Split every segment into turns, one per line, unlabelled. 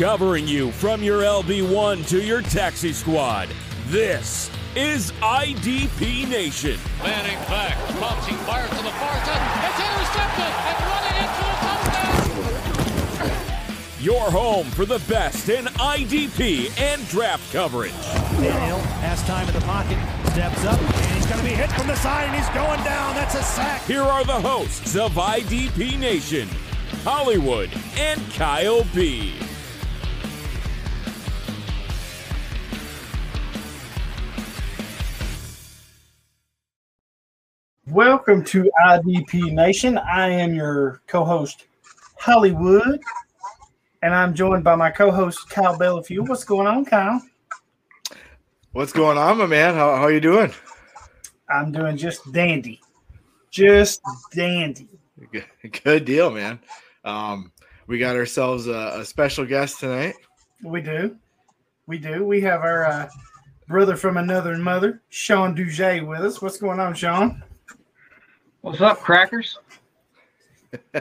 Covering you from your LB1 to your taxi squad. This is IDP Nation.
Manning back, pumps, he fires to the far side. It's intercepted and running into the touchdown.
Your home for the best in IDP and draft coverage.
Daniel has time in the pocket, steps up, and he's going to be hit from the side, and he's going down. That's a sack.
Here are the hosts of IDP Nation, Hollywood and Kyle B.
Welcome to IDP Nation. I am your co-host Hollywood, and I'm joined by my co-host Kyle Bellafield. What's going on, Kyle?
What's going on, my man? How how you doing?
I'm doing just dandy, just dandy.
Good, good deal, man. Um, we got ourselves a, a special guest tonight.
We do, we do. We have our uh, brother from another mother, Sean Dujay, with us. What's going on, Sean?
What's up, crackers?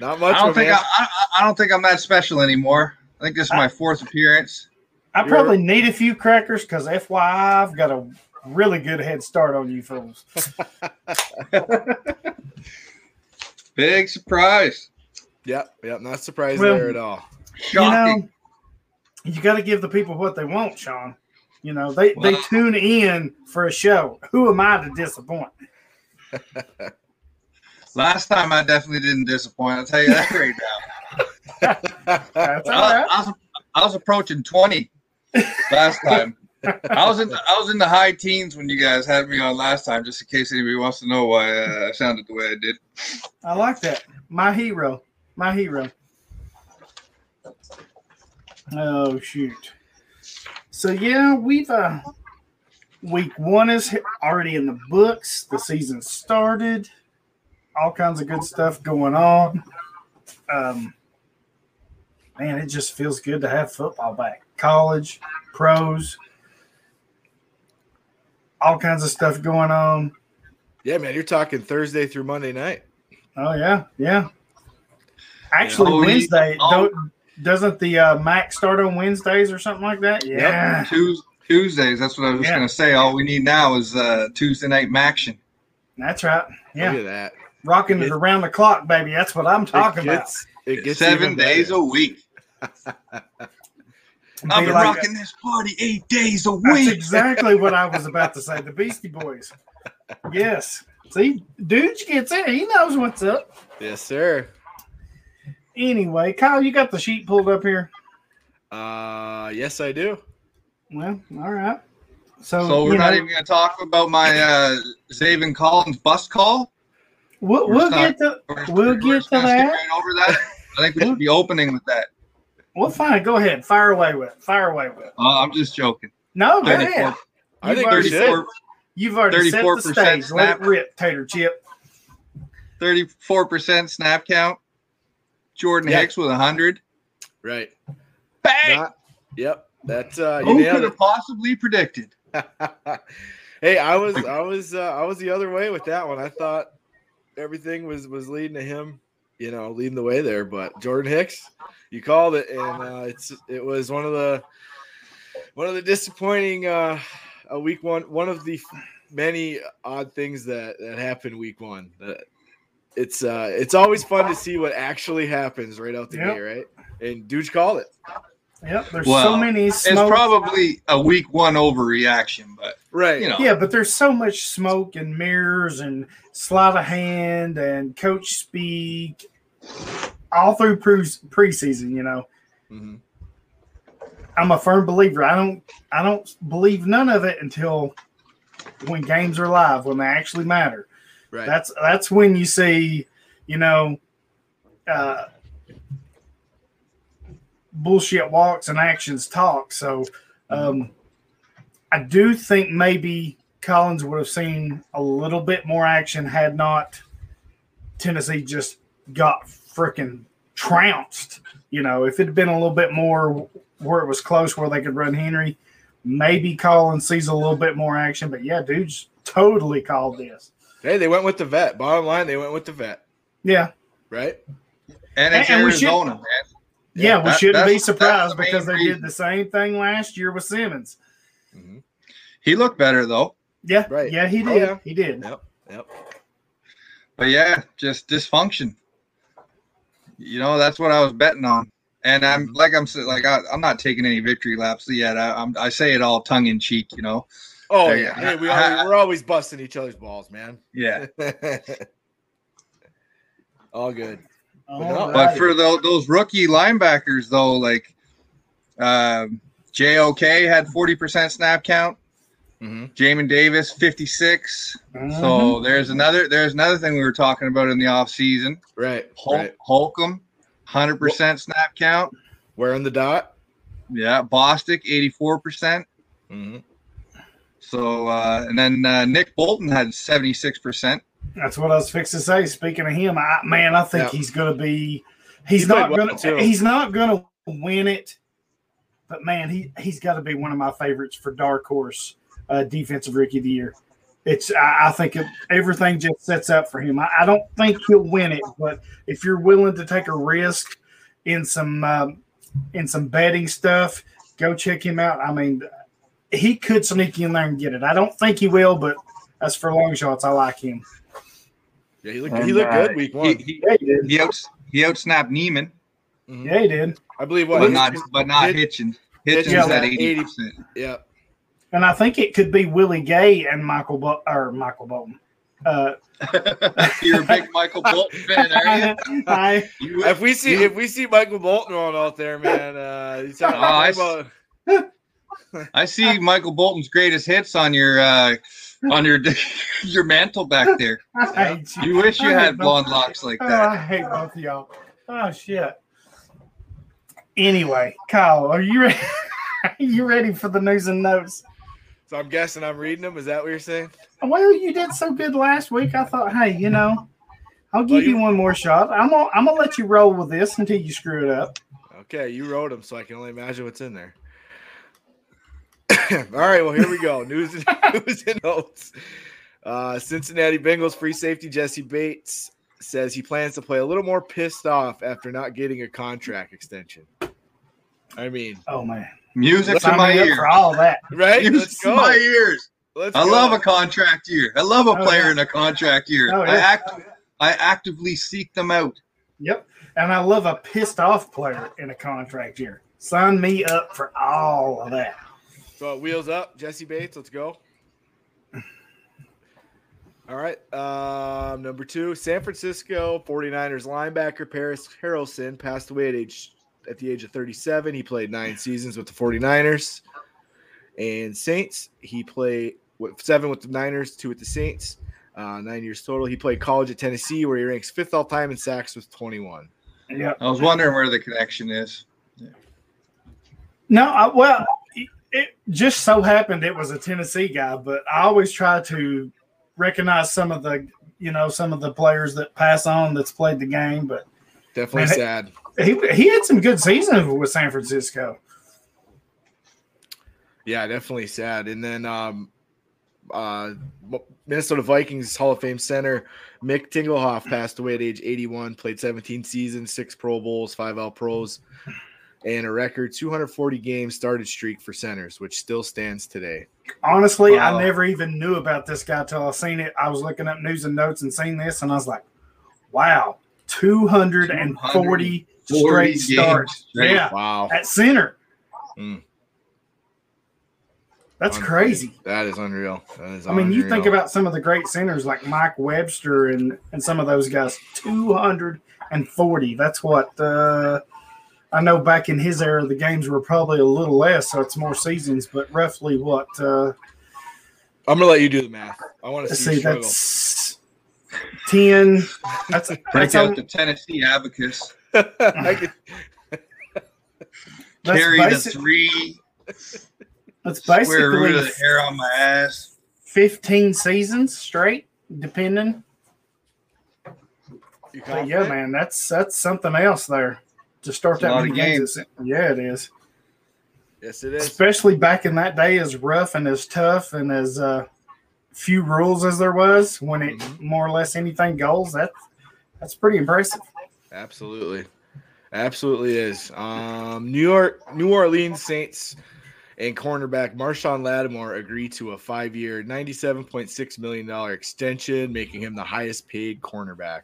Not much.
I don't think. I, I, I don't think I'm that special anymore. I think this is my fourth appearance.
I probably need a few crackers because FYI, I've got a really good head start on you fools.
Big surprise.
Yep, yep. Not surprised
Well,
there at all.
Shocking.
You know, you got to give the people what they want, Sean. You know, they they tune in for a show. Who am I to disappoint?
Last time I definitely didn't disappoint. I'll tell you that right now.
That's all
I. I was, I was approaching 20 last time. I was in the, I was in the high teens when you guys had me on last time, just in case anybody wants to know why uh, I sounded the way I did.
I like that. My hero. My hero. Oh shoot. So yeah, we've uh week one is already in the books. The season started. All kinds of good stuff going on. Um man, it just feels good to have football back. College, pros, all kinds of stuff going on.
Yeah, man. You're talking Thursday through Monday night.
Oh yeah, yeah. Actually,
Oh,
Wednesday
oh.
don't doesn't the uh, Mac start on Wednesdays or something like that? Yeah,
Tues- Tuesdays, that's what I was
Yeah.
going to say. All we need now is uh, Tuesday night action.
that's right. Yeah,
Look at that.
rocking it around the clock, baby. That's what I'm talking
it
about.
It gets
Seven days a week. I've been
like-
rocking this party eight days a
That's
week.
exactly what I was about to say. The Beastie Boys. Yes. See, dude gets it. He knows what's up.
Yes, sir.
Anyway, Kyle, you got the sheet pulled up here.
Uh, yes, I do.
Well, all right. So,
So we're not
know,
even going to talk about my uh, Zaven Collins bus call.
we'll,
we're
we'll
not-
get to
We're,
We'll
we're
get to that.
Right over that. I think we should be opening with that.
well, fine. Go ahead. Fire away with it. Fire away with it.
Uh, I'm just joking.
No, go ahead.
I
You've
think
already
should.
said- You've already set the
34%
stage. Let it
snap.
rip, Tater Chip.
34% snap count. Jordan
Yeah.
Hicks with 100.
Right.
Bang!
Not, yep. That's uh, you
Who could have possibly predicted?
hey, I was I was uh, I was the other way with that one. I thought everything was was leading to him, you know, leading the way there. But Jordan Hicks, you called it, and uh, it's it was one of the one of the disappointing uh, uh, week one. One of the many odd things that that happened week one. Uh, it's uh it's always fun to see what actually happens right out the
Yep.
gate, right? And Dude called it.
Yep. There's so
Well,
many
It's probably a week one overreaction, but
Right.
you know,
yeah, but there's so much smoke and mirrors and sleight of hand and coach speak all through pre- preseason. You know,
Mhm.
I'm a firm believer. I don't. I don't believe none of it until when games are live, when they actually matter.
Right.
That's that's when you see, you know, uh, bullshit walks and actions talk. So, um, I do think maybe Collins would have seen a little bit more action had not Tennessee just got freaking trounced. You know, if it had been a little bit more where it was close, where they could run Henry, maybe Collins sees a little bit more action. But yeah, dude's totally called this.
Hey, they went with the vet. Bottom line, they went with the vet,
Yeah.
right?
and it's
And- and we should-
Arizona, man.
Yeah, we
that-
shouldn't be surprised
the
because they
reason.
did the same thing last year with Simmons.
Mhm.
He looked better though.
Yeah,
Right.
Yeah, he
Oh,
did.
yeah.
He did.
Yep. Yep.
But yeah, just dysfunction. You know, that's what I was betting on. And I'm like I'm like I, I'm not taking any victory laps yet. I, I'm, I say it all tongue in cheek, you know.
Oh yeah, hey, we
I-
always, we're always busting each other's balls, man.
Yeah.
All good.
All
But
But for those, those rookie linebackers though, like um, JOK had 40% snap count.
Mm-hmm.
Jamin Davis 56.
Mhm.
So there's another there's another thing we were talking about in the offseason.
Right.
Hol-
Right.
Holcomb, 100% snap count.
Wearing the dot.
Yeah, Bostic 84%.
Mm-hmm.
So uh, and then uh, Nick Bolton had 76%.
That's what I was fixing to say. Speaking of him, I, man, I think
Yeah.
he's going to be. He's
He
not going to. He's not going to win it. But man, he he's got to be one of my favorites for dark horse uh, defensive rookie of the year. It's I, I think it, everything just sets up for him. I, I don't think he'll win it, but if you're willing to take a risk in some um, in some betting stuff, go check him out. I mean, he could sneak in there and get it. I don't think he will, but as for long shots, I like him.
Yeah, he looked.
And,
he looked
uh,
good week
He,
one.
he,
Yeah, he did.
he, outs, he outsnapped Niemann,
Mhm.
Yeah, he did.
I believe what.
but not but not
Hitch-
Hitchens.
Hitchens
Hitchens
at
at 80%.
Yeah.
And I think it could be Willie Gay and Michael Bo- or Michael Bolton. Uh,
You're a big Michael Bolton fan, are you?
I,
you
If we see if we see Michael Bolton on out there, man, uh, he's talking
Oh, I
about,
I see Michael Bolton's greatest hits on your uh, on your your mantle back there.
I you.
You wish you
I hate
had
both-
blonde locks like
Oh, I hate both of y'all. Oh shit. Anyway, Kyle, are you ready? are you ready for the news and notes?
So I'm guessing I'm reading them. Is that what you're saying?
Well, you did so good last week. I thought, hey, you know, I'll give
Well,
you,
you-
one more shot. I'm gonna, I'm gonna let you roll with this until you screw it up.
Okay, you wrote them, so I can only imagine what's in there. All right, well here we go. News and, news and notes. Uh, Cincinnati Bengals free safety Jessie Bates says he plans to play a little more pissed off after not getting a contract extension. I mean,
Oh man,
Music to my
me
ears.
for all that.
right?
Music
Let's
to my ears.
Let's
I
go.
love a contract year. I love a
Oh,
player
yeah.
in a contract year.
Oh,
I
yeah.
act I actively seek them out.
Yep. And I love a pissed off player in a contract year. Sign me up for all of that.
So wheels up, Jessie Bates. Let's go. All right. Um, number two, San Francisco 49ers linebacker Parys Haralson passed away at age at the age of 37. He played nine seasons with the 49ers. And Saints, he played with seven with the Niners, two with the Saints. Uh, nine years total. He played college at Tennessee, where he ranks fifth all time in sacks with 21.
Yeah,
I was wondering where the connection is.
No, I, well, it, just so happened it was a Tennessee guy, but I always try to recognize some of the, you know, some of the players that pass on that's played the game. But
Definitely
Man,
sad.
he he had some good seasons with San Francisco.
Yeah, definitely sad. And then um, uh, Minnesota Vikings Hall of Fame center Mick Tingelhoff passed away at age 81. Played 17 seasons, six Pro Bowls, five All Pros, and a record 240 games started streak for centers, which still stands today.
Honestly,
Wow.
I never even knew about this guy till I seen it. I was looking up news and notes and seen this, and I was like, "Wow, two hundred and forty
40
straight starts."
straight.
Yeah,
Wow,
at center.
Mm.
That's
Unreal.
crazy.
that is unreal. That is
I mean, you think about some of the great centers like Mike Webster and and some of those guys. Two hundred and forty. That's what uh, I know. Back in his era, the games were probably a little less, so it's more seasons. But roughly, what? Uh,
I'm gonna let you do the math. I want to
let's
see, you
see. That's ten. That's
Break
that's,
out the Tennessee abacus.
I could-
that's,
Carry the three
that's
square root
basically
of the hair on my ass.
fifteen seasons straight, depending. yeah, man, that's that's something else there to start
It's
that many
of
games. Yeah, it is.
Yes, it is.
especially back in that day as rough and as tough and as uh, few rules as there was when it
Mhm.
more or less anything goes that that's pretty impressive
Absolutely. Absolutely is. Um, New York, New Orleans Saints and cornerback Marshon Lattimore agreed to a five-year, ninety-seven point six million dollar extension, making him the highest-paid cornerback.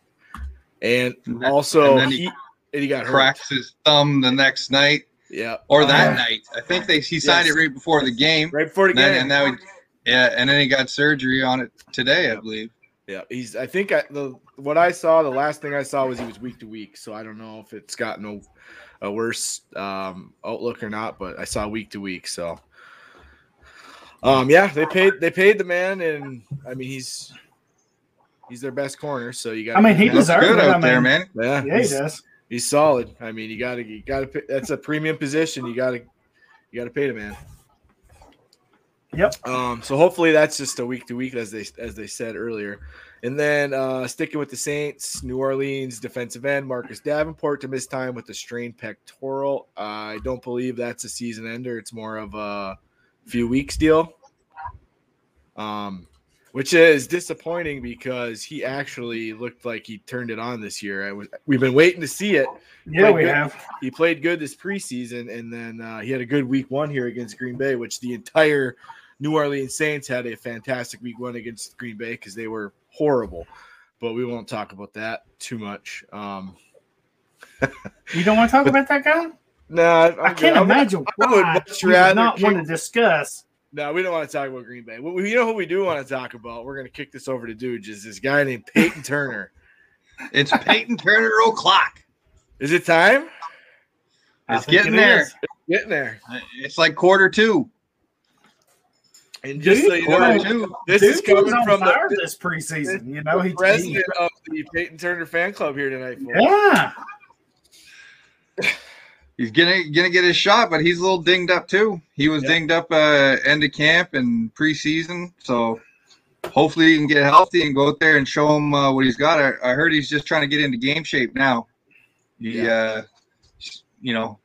And
And then-
also,
and
he,
he
and he got hurt.
cracks his thumb the next night
Yeah,
or that
Uh,
night. I think they he signed
yes.
it right before the game.
right before the
And then,
game.
and now, he, yeah, and then he got surgery on it today, I believe.
Yeah, he's. I think I, the what I saw, the last thing I saw was he was week to week. So I don't know if it's gotten a, a worse um, outlook or not, but I saw week to week. So, um, yeah, they paid they paid the man, and I mean he's he's their best corner. So you got.
I mean, he deserves
good
it. I
out there, man.
Yeah,
Yeah, he does.
He's solid. I mean, you got to you got to. That's a premium position. You got to you got to pay the man.
Yep.
Um, so hopefully that's just a week to week, as they as they said earlier. And then uh, sticking with the Saints, New Orleans defensive end Marcus Davenport to miss time with a strained pectoral. Uh, I don't believe that's a season ender. It's more of a few weeks deal. Um, which is disappointing because he actually looked like he turned it on this year. I was we've been waiting to see it.
Yeah, we
good.
have.
He played good this preseason, and then uh, he had a good week one here against Green Bay, which the entire New Orleans Saints had a fantastic week one against Green Bay because they were horrible. But we won't talk about that too much. Um,
You don't want to talk about that guy?
no, I, I'm
I can't
I'm-
imagine
I would much rather
not want to discuss.
No, we don't want to talk about Green Bay. We, you know who we do want to talk about? We're going to kick this over to Dude. Is this guy named Payton Turner?
It's Payton Turner o'clock.
Is it time?
It's getting
it
there.
is.
Getting there.
It's like quarter two.
And just
Dude,
so you
Quarter
know,
two.
this
Dude
is coming from the,
this preseason. You know, he, he
president of the Payton Turner fan club here tonight. folks.
yeah.
He's gonna gonna get his shot, but he's a little dinged up too. He was
Yeah.
dinged up uh, end of camp and preseason, so hopefully he can get healthy and go out there and show him uh, what he's got. I, I heard he's just trying to get into game shape now. He,
Yeah.
uh, you know,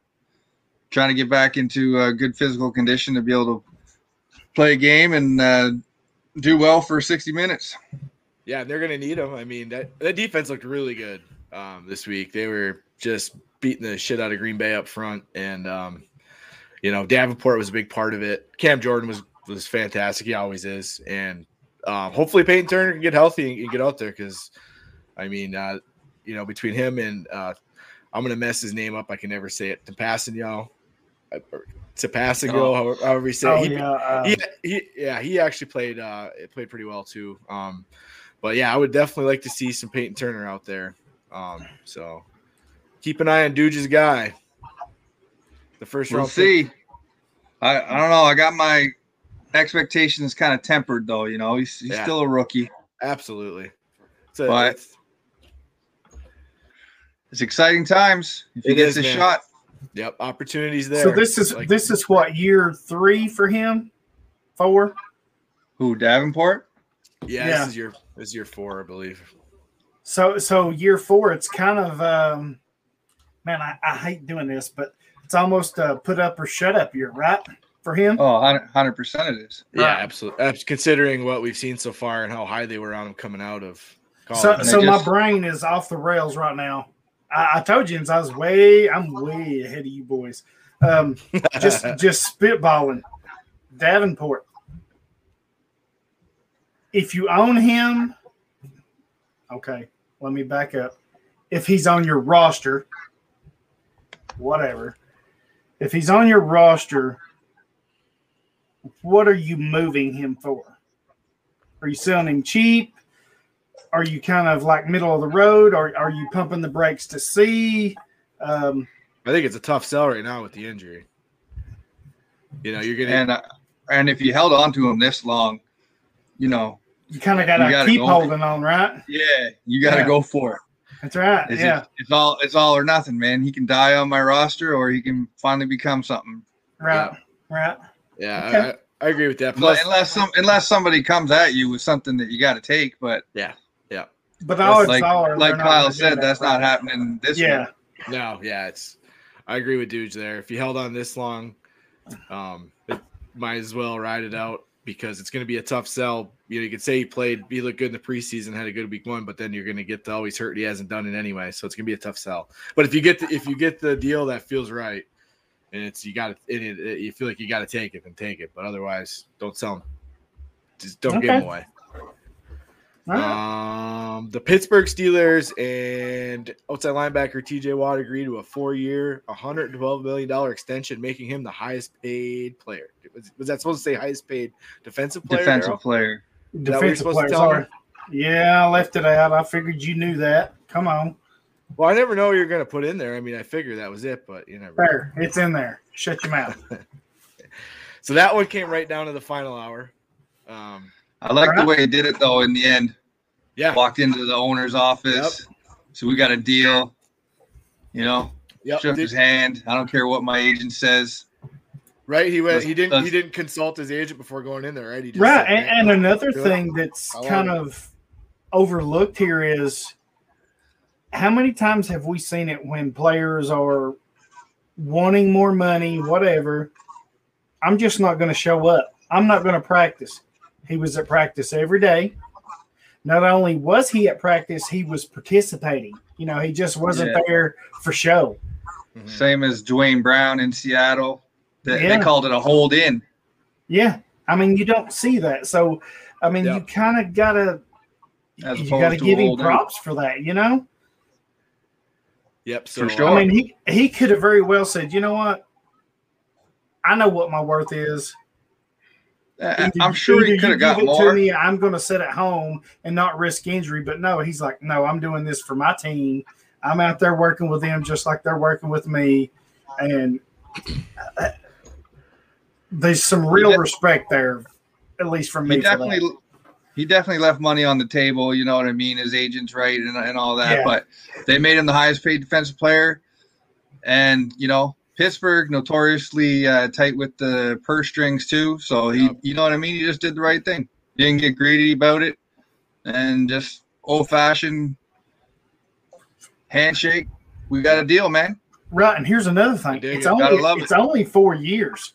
trying to get back into uh, good physical condition to be able to play a game and uh, do well for 60 minutes.
Yeah, they're going to need him. I mean, that, that defense looked really good um, this week. They were just beating the shit out of Green Bay up front, and um, you know Davenport was a big part of it. Cam Jordan was was fantastic. He always is, and um, hopefully Payton Turner can get healthy and, get out there because, I mean, uh, you know, between him and uh, I'm going to mess his name up. I can never say it. Tapasino, Tapasino,
Oh.
however, however you say
Oh.
He-
yeah. Uh,
he, he yeah he actually played uh played pretty well too um but yeah i would definitely like to see some payton turner out there um so keep an eye on Duge's guy the 1st
We'll
round pick.
see. I, I don't know. I got my expectations kind of tempered though. You know, he's, he's
Yeah.
still a rookie.
absolutely it's a,
But-
it's-
It's exciting times. If he
It
gets
is,
his
man.
shot,
yep opportunities there
so this is
Like-
this is what year three for him, four.
who Davenport?
yeah,
yeah.
this is your this is your four i believe
So so year four, it's kind of um, man, I, I hate doing this, but it's almost a put up or shut up year, right? For him.
Oh, 100 percent it is.
yeah
Right.
absolutely considering what we've seen so far and how high they were on him coming out of college
so
they
so my brain is off the rails right now. I, I told you, I was way, I'm way ahead of you boys. Um, just just spitballing. Davenport. If you own him, okay, let me back up. If he's on your roster, whatever. If he's on your roster, what are you moving him for? Are you selling him cheap? Are you kind of like middle of the road? Or are you pumping the brakes to see? Um,
i think it's a tough sell right now with the injury you know you're gonna
And uh, and if you held on to him this long, you know,
you kind of got to
gotta
keep
go.
holding on, right?
yeah, you got to
Yeah.
go for it.
That's right.
It's,
yeah,
it's all it's all or nothing, man. He can die on my roster, or he can finally become something.
right, right.
Yeah,
Okay.
I, I agree with that. Plus,
Unless, unless some unless somebody comes at you with something that you got to take, but yeah, yeah.
But all it's
like
all are
like Kyle
gonna
said,
that,
that's not
right?
happening this
Yeah,
week.
no, yeah, it's. I agree with Dudes there. If you held on this long, um, it might as well ride it out. Because it's going to be a tough sell. You know, you could say he played, he looked good in the preseason, had a good week one, but then you're going to get the always hurt. He hasn't done it anyway, so it's going to be a tough sell. But if you get the, if you get the deal that feels right, and it's you got it you feel like you got to take it, then take it. But otherwise, don't sell them. Just don't give
Okay.
them away.
All right.
Um, the Pittsburgh Steelers and outside linebacker TJ Watt agreed to a four-year, 112 million dollar extension, making him the highest paid player. Was, was that supposed to say highest paid defensive player?
Defensive
Darrell?
player.
that
Defensive
supposed to
players
tell
are. Yeah, I left it out. I figured you knew that. Come on.
Well, I never know what you're going to put in there. I mean, I figured that was it, but you never.
There. It's in there. Shut your mouth.
So that one came right down to the final hour. Um,
I like the way he did it though. In the end,
yeah,
walked into the owner's office. So we got a deal. You know,
yep.
shook
did-
his hand. I don't care what my agent says.
right. He went. He didn't. He didn't consult his agent before going in there. Right. He just
right.
said,
And, and another
Do it.
thing that's
I love
kind
it.
of overlooked here is how many times have we seen it when players are wanting more money, whatever? I'm just not going to show up. I'm not going to practice. He was at practice every day. Not only was he at practice, he was participating. You know, he just wasn't
Yeah.
there for show.
Mhm.
Same as Duane Brown in Seattle. They,
Yeah.
they called it a hold in.
Yeah. I mean, you don't see that. So, I mean,
Yeah.
you kind of got to you got to
to
give him
holding.
props for that, you know?
Yep. So
For sure.
I mean, he he could have very well said, you know what? I know what my worth is.
Uh,
Either-
I'm sure he could have got
it
more.
To me, I'm going to sit at home and not risk injury. But no, he's like, no, I'm doing this for my team. I'm out there working with them just like they're working with me, and uh, there's some real respect there, at least from me.
He definitely he definitely left money on the table. You know what I mean? His agent's right and, and all that.
Yeah.
But they made him the highest paid defensive player. And you know Pittsburgh notoriously uh, tight with the purse strings too. So he, you know what I mean? He just did the right thing. Didn't get greedy about it, and just old fashioned handshake. We got a deal, man.
Right, and here's another thing. It's
it.
Only it's
it.
only four years.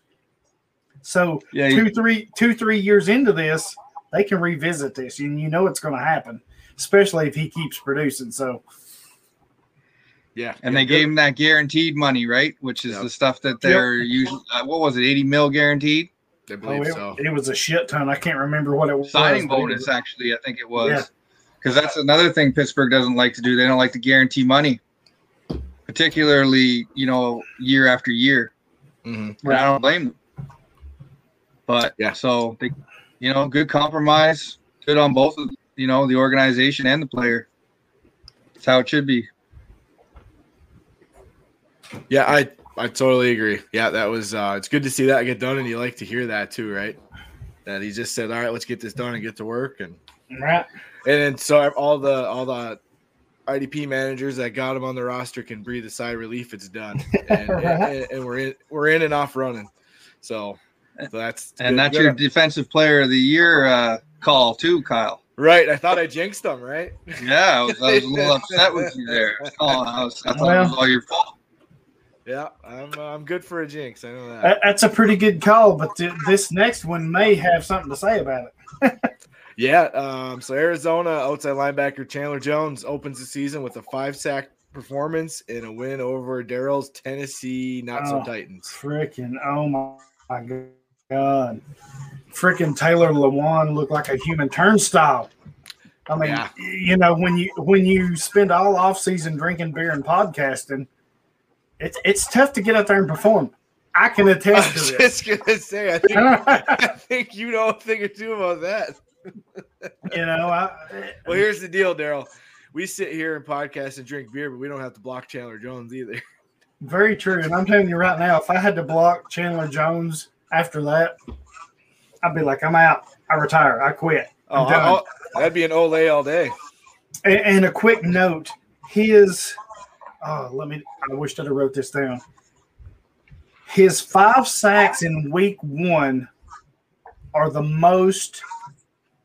So
Yeah,
two, three, two, three years into this, they can revisit this, and you know it's going to happen, especially if he keeps producing. So
yeah.
And
yeah,
they
good.
gave him that guaranteed money, right? Which is
Yep.
the stuff that they're usually. Uh, what was it? Eighty mil guaranteed.
I
oh,
believe
it,
so.
it was a shit ton. I can't remember what it was.
signing bonus
was-
actually i think it was
Yeah.
because that's another thing pittsburgh doesn't like to do they don't like to guarantee money particularly you know year after year
Mhm.
and i don't blame them but
Yeah.
so they you know good compromise good on both of you know the organization and the player that's how it should be
Yeah, I I totally agree. Yeah, that was uh it's good to see that get done and you like to hear that too, right? That he just said, "All right, let's get this done and get to work." And
Right.
and then so all the all the IDP managers that got him on the roster can breathe a sigh of relief. It's done, and, and, and we're in we're in and off running. So, so that's
and
good-
that's your defensive player of the year uh, call too kyle
right. I thought I jinxed them, right?
yeah I was, I was a little upset with you there I, I, was, I thought it was all your fault
Yeah, I'm uh, I'm good for a jinx. I know that.
That- that's a pretty good call, but th- this next one may have something to say about it.
Yeah. Um, so Arizona outside linebacker Chandler Jones opens the season with a five sack performance and a win over Darrell's Tennessee not so
Oh.
Titans.
Freaking oh my, my god! Freaking Taylor Lewan looked like a human turnstile. I mean,
Yeah.
you know, when you when you spend all off season drinking beer and podcasting, it's it's tough to get out there and perform. I can attest to this.
just gonna say, I think, I think you know a thing or two about that.
you know, I,
Well, here's the deal, Darrell. We sit here and podcast and drink beer, but we don't have to block Chandler Jones either.
very true. And I'm telling you right now, if I had to block Chandler Jones after that, I'd be like, I'm out. I retire. I quit.
Oh,
done.
I'll- that'd be an Olay all day.
And, and a quick note: his oh, let me. I wish that I wrote this down. His five sacks in week one are the most,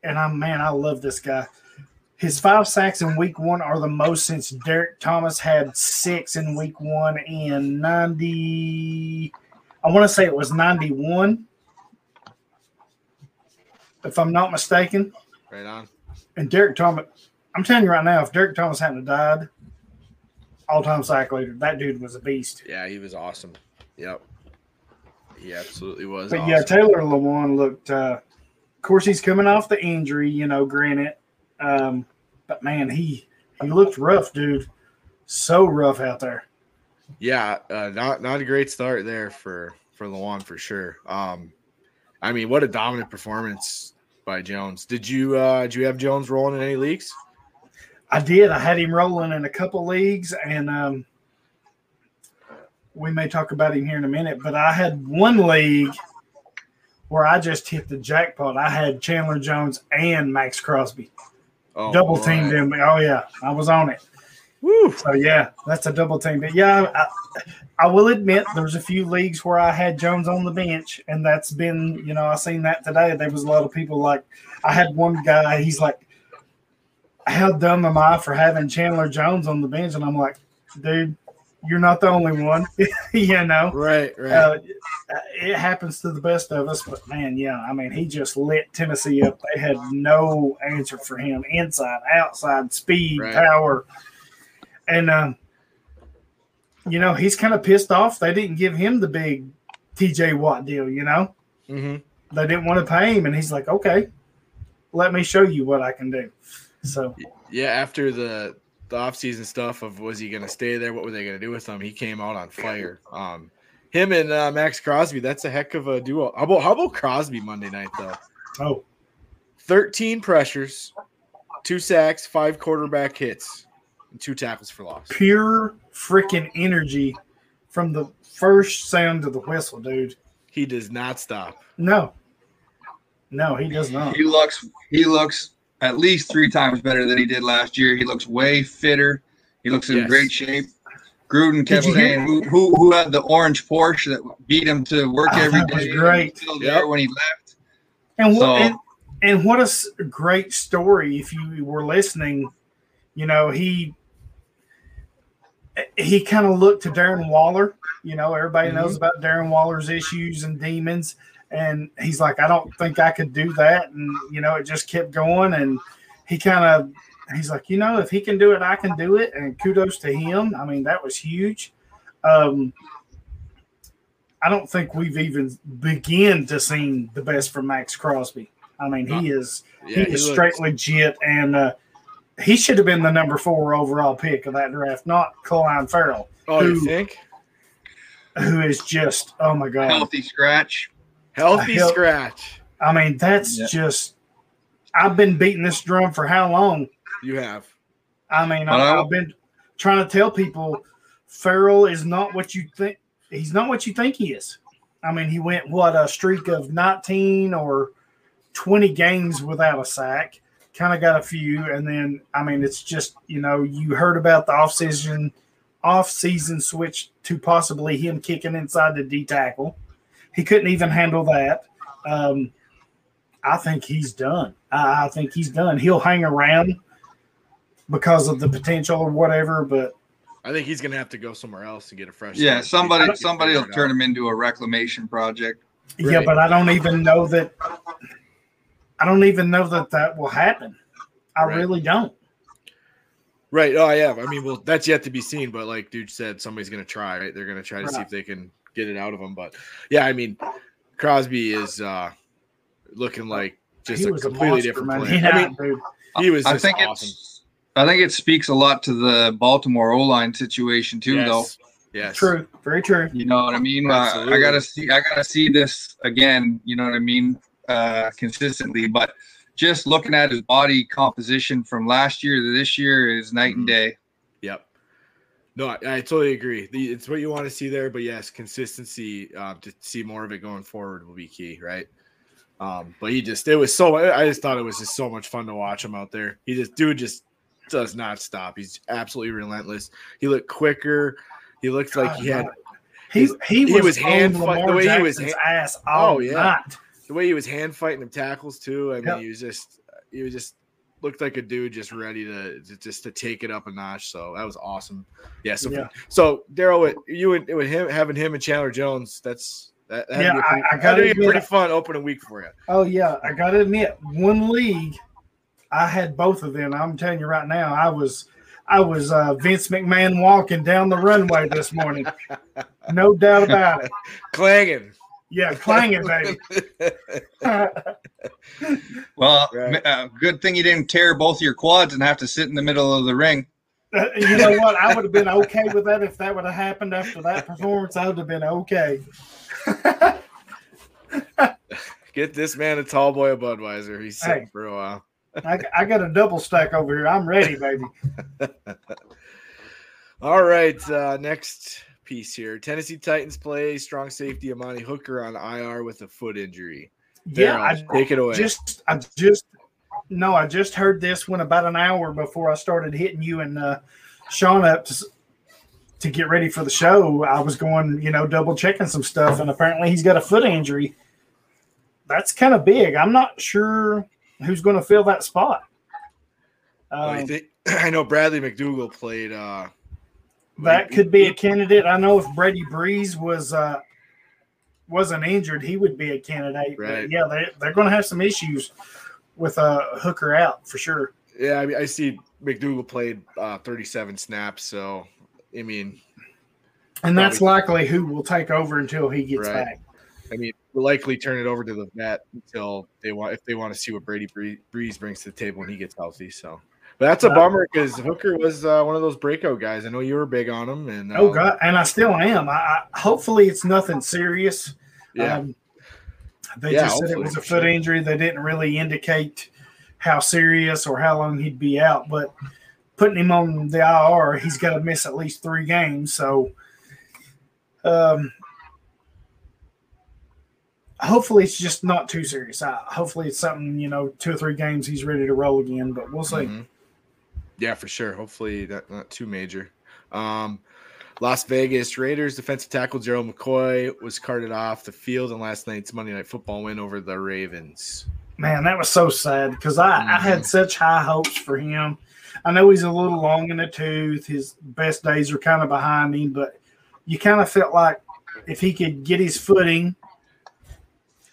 and I'm man, I love this guy. His five sacks in week one are the most since Derrick Thomas had six in week one in 90. I want to say it was 91. if I'm not mistaken.
Right on.
And Derrick Thomas, I'm telling you right now, if Derrick Thomas hadn't have died, all time sack leader, that dude was a beast.
Yeah, he was awesome. Yep. He absolutely was.
But
awesome.
yeah, Taylor Lewan looked. Uh, of course, he's coming off the injury, you know. Granted, um, but man, he he looked rough, dude. So rough out there.
Yeah, uh, not not a great start there for for Lewan for sure. Um, I mean, what a dominant performance by Jones. Did you uh did you have Jones rolling in any leagues?
I did. I had him rolling in a couple leagues, and um, we may talk about him here in a minute. But I had one league where I just hit the jackpot. I had Chandler Jones and Maxx Crosby
Oh,
double teamed him. Oh yeah, I was on it.
Woo.
So yeah, that's a double team. But yeah, I, I will admit there's a few leagues where I had Jones on the bench, and that's been you know I seen that today. There was a lot of people like I had one guy. He's like, "How dumb am I for having Chandler Jones on the bench?" And I'm like, "Dude, you're not the only one." you know,
Right, right.
uh, it happens to the best of us. But man, yeah, I mean, he just lit Tennessee up. They had no answer for him inside, outside, speed,
Right.
power, and um, you know he's kind of pissed off. They didn't give him the big T.J. Watt deal. You know,
hmm
they didn't want to pay him, and he's like, "Okay, let me show you what I can do." So
Yeah, after the the offseason stuff of was he going to stay there? What were they going to do with him? He came out on fire. Um, him and uh, Maxx Crosby. That's a heck of a duo. How about how about Crosby Monday night though?
oh,
Thirteen pressures, two sacks, five quarterback hits, and two tackles for loss.
pure freaking energy from the first sound of the whistle, dude.
He does not stop.
No, no, he does not.
He looks he looks at least three times better than he did last year. He looks way fitter. He looks in
Yes.
great shape. Gruden kept
you
saying who, who who had the orange Porsche that beat him to work
Oh,
every
that was great.
Still
Yep.
there when he left.
And what
So-
and, and what a s- great story if you were listening. You know he he kind of looked to Darren Waller. You know everybody mm-hmm. knows about Darren Waller's issues and demons, and he's like, I don't think I could do that. And you know it just kept going, and he kind of he's like, you know, if he can do it, I can do it. And kudos to him. I mean that was huge. Um, I don't think we've even begin to see the best from Maxx Crosby. I mean, he is
Yeah,
he is
looked-
straight legit, and uh, he should have been the number four overall pick of that draft, not Clelin Ferrell,
Oh, you think?
who is just oh my god.
Healthy scratch.
Healthy
Hell-
scratch.
I mean, that's
Yeah.
just. I've been beating this drum for how long?
You have.
I mean, I,
I-
I've been trying to tell people Ferrell is not what you think. He's not what you think he is. I mean, he went what a streak of 19 or 20 games without a sack. Kind of got a few, and then I mean, it's just you know you heard about the offseason off-season switch to possibly him kicking inside the D tackle. He couldn't even handle that. Um, I think he's done. I, I think he's done. He'll hang around because of the potential or whatever, but
I think he's gonna have to go somewhere else to get a fresh.
Yeah,
start.
somebody somebody will turn
out.
him into a reclamation project.
yeah, but I don't even know that. I don't even know that that will happen. I
Right.
really don't.
Right. Oh, yeah. I mean, well, that's yet to be seen. But like dude said, somebody's gonna try. Right. They're gonna try to see if they can get it out of him. But yeah, I mean, Crosby is uh looking like just
he
a completely
a
different player.
Yeah,
I mean,
dude.
he was.
I think
awesome.
it's I think it speaks a lot to the Baltimore O line situation too, though.
yes. Yes.
True, very true.
You know what I mean? Uh, I gotta see. I gotta see this again. You know what I mean? Uh, consistently, but just looking at his body composition from last year to this year is night and
Mhm.
day.
No, I, I totally agree. The, it's what you want to see there, but yes, consistency uh, to see more of it going forward will be key, right? Um, but he just it was so I just thought it was just so much fun to watch him out there. He just dude just does not stop. He's absolutely relentless. He looked quicker. He looked like he had
He he
he
was,
was hand
on
fight- the way he was hand-
ass
Oh, yeah.
night.
the way he was hand fighting them tackles too. I mean,
Yep.
he was just he was just looked like a dude just ready to, to just to take it up a notch. So that was awesome. Yeah. So
Yeah.
so Darrell, with you and with him having him and Chandler Jones, that's That, that'd
Yeah,
be
I-
pretty,
I gotta
be a
admit-
pretty fun opening week for you.
Oh yeah, I gotta admit, one league, I had both of them. I'm telling you right now, I was, I was uh, Vince McMahon walking down the runway this morning, no doubt about it.
Clanging.
Yeah, clanging, baby.
Well,
Right.
uh, good thing you didn't tear both your quads and have to sit in the middle of the ring.
Uh, you know what? I would have been okay with that if that would have happened after that performance. I would have been okay.
Get this man a tall boy of Budweiser. He's sitting
Hey.
for a while.
I, I got a double stack over here. I'm ready, baby.
All right, uh, next piece here. Tennessee Titans play strong safety Amani Hooker on IR with a foot injury.
Yeah, I
take it away.
just, I just, no, I just heard this one about an hour before I started hitting you and uh, Sean up to, to get ready for the show. I was going, you know, double checking some stuff, and apparently he's got a foot injury. That's kind of big. I'm not sure who's going to fill that spot.
Oh, you
Um,
think- I know Bradley McDougald played. Uh,
that could be a candidate. I know if Brady Breeze was uh, wasn't injured, he would be a candidate. But yeah, they they're going to have some issues with uh, Hooker out for sure.
yeah, I, mean, I see McDougald played uh, 37 snaps. So, I mean,
And that's
Probably.
likely who will take over until he gets
Right.
back.
I mean, we'll likely turn it over to the vet until they want if they want to see what Brady Bree- Breeze brings to the table when he gets healthy. So, that's a bummer because Hooker was uh, one of those breakout guys. I know you were big on him, and
Oh
uh,
God, and I still am. I, I hopefully it's nothing serious.
yeah,
Um, they
Yeah,
just said it was a foot
sure.
injury. They didn't really indicate how serious or how long he'd be out, but putting him on the IR, he's got to miss at least three games. So, um, hopefully it's just not too serious. Uh, hopefully it's something you know, two or three games he's ready to roll again. But we'll see.
Mhm. Yeah, for sure. Hopefully, not not too major. Um, Las Vegas Raiders defensive tackle Gerald McCoy was carted off the field in last night's Monday Night Football win over the Ravens.
Man, that was so sad because I, I had such high hopes for him. I know he's a little long in the tooth. His best days are kind of behind him, but you kind of felt like if he could get his footing,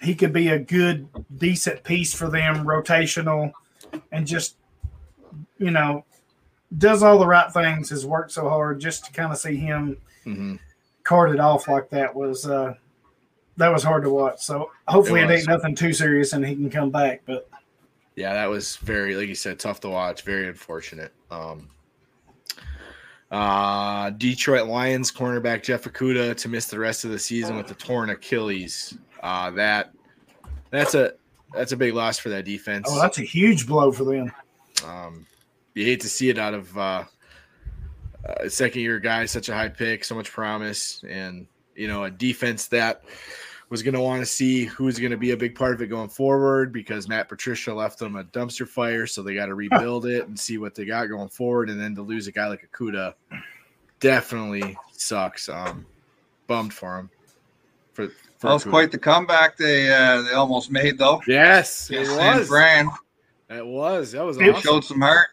he could be a good, decent piece for them, rotational, and just, you know, does all the right things, has worked so hard just to kind of see him
hmm
carted off like that was uh that was hard to watch. So hopefully
It
it, ain't nothing too serious and he can come back. But
Yeah, that was very, like you said, tough to watch. Very unfortunate. Um, uh, Detroit Lions cornerback Jeff Okudah to miss the rest of the season with a torn Achilles. Uh, that that's a that's a big loss for that defense.
oh, that's a huge blow for them.
Um, you hate to see it out of uh, a second year guy, such a high pick, so much promise, and you know a defense that was going to want to see who's going to be a big part of it going forward because Matt Patricia left them a dumpster fire, so they got to rebuild it and see what they got going forward, and then to lose a guy like Okudah definitely sucks. Um, bummed for him. For, for
That was
Okudah.
quite the comeback they uh, they almost made though.
yes, it was.
Fran
It was. That was awesome.
showed some heart.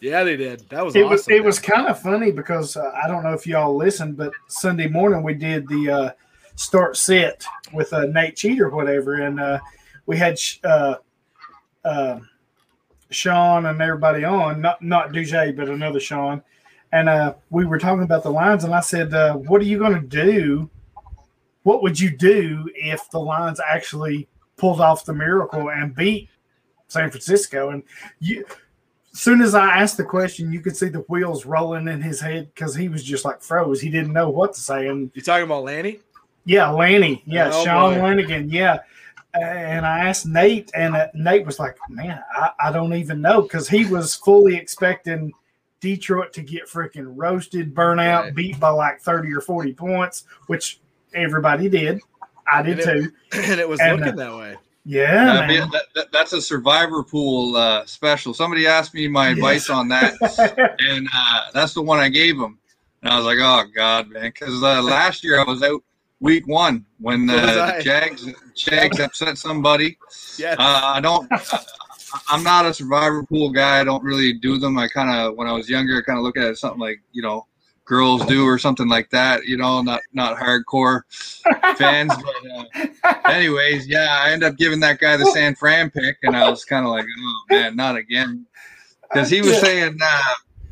Yeah, they did. That was
It
awesome.
was it
man.
was kind of funny because uh, I don't know if y'all listened, but Sunday morning we did the uh, start set with uh, Nate Cheat or whatever, and uh, we had sh- uh, uh, Sean and everybody on, not not DJ, but another Sean, and uh, we were talking about the lines, and I said, uh, "What are you going to do? What would you do if the Lions actually pulled off the miracle and beat San Francisco?" And you soon as I asked the question, you could see the wheels rolling in his head because he was just like froze. He didn't know what to say. And
You talking about Lanny?
yeah, Lanny, yeah,
Oh,
Sean
boy.
Lanigan, yeah. And I asked Nate, and uh, Nate was like, "Man, I, I don't even know," because he was fully expecting Detroit to get freaking roasted, burn out,
Right.
beat by like thirty or forty points, which everybody did. I did
And it-
too.
and it was
And,
looking that way.
Yeah,
That'd be- that- that- that's a survivor pool uh, special. Somebody asked me my advice on that, and uh, that's the one I gave them. And I was like, "Oh God, man!" Because uh, last year I was out week one when
So
uh, the Jags Jags upset somebody.
Yeah.
Uh, I don't. I'm not a survivor pool guy. I don't really do them. I kind of, when I was younger, I kind of look at it as something like, you know, girls do or something like that. You know, not not hardcore fans. But uh, anyways, yeah, I ended up giving that guy the San Fran pick, and I was kind of like, oh man, not again, because he was saying uh,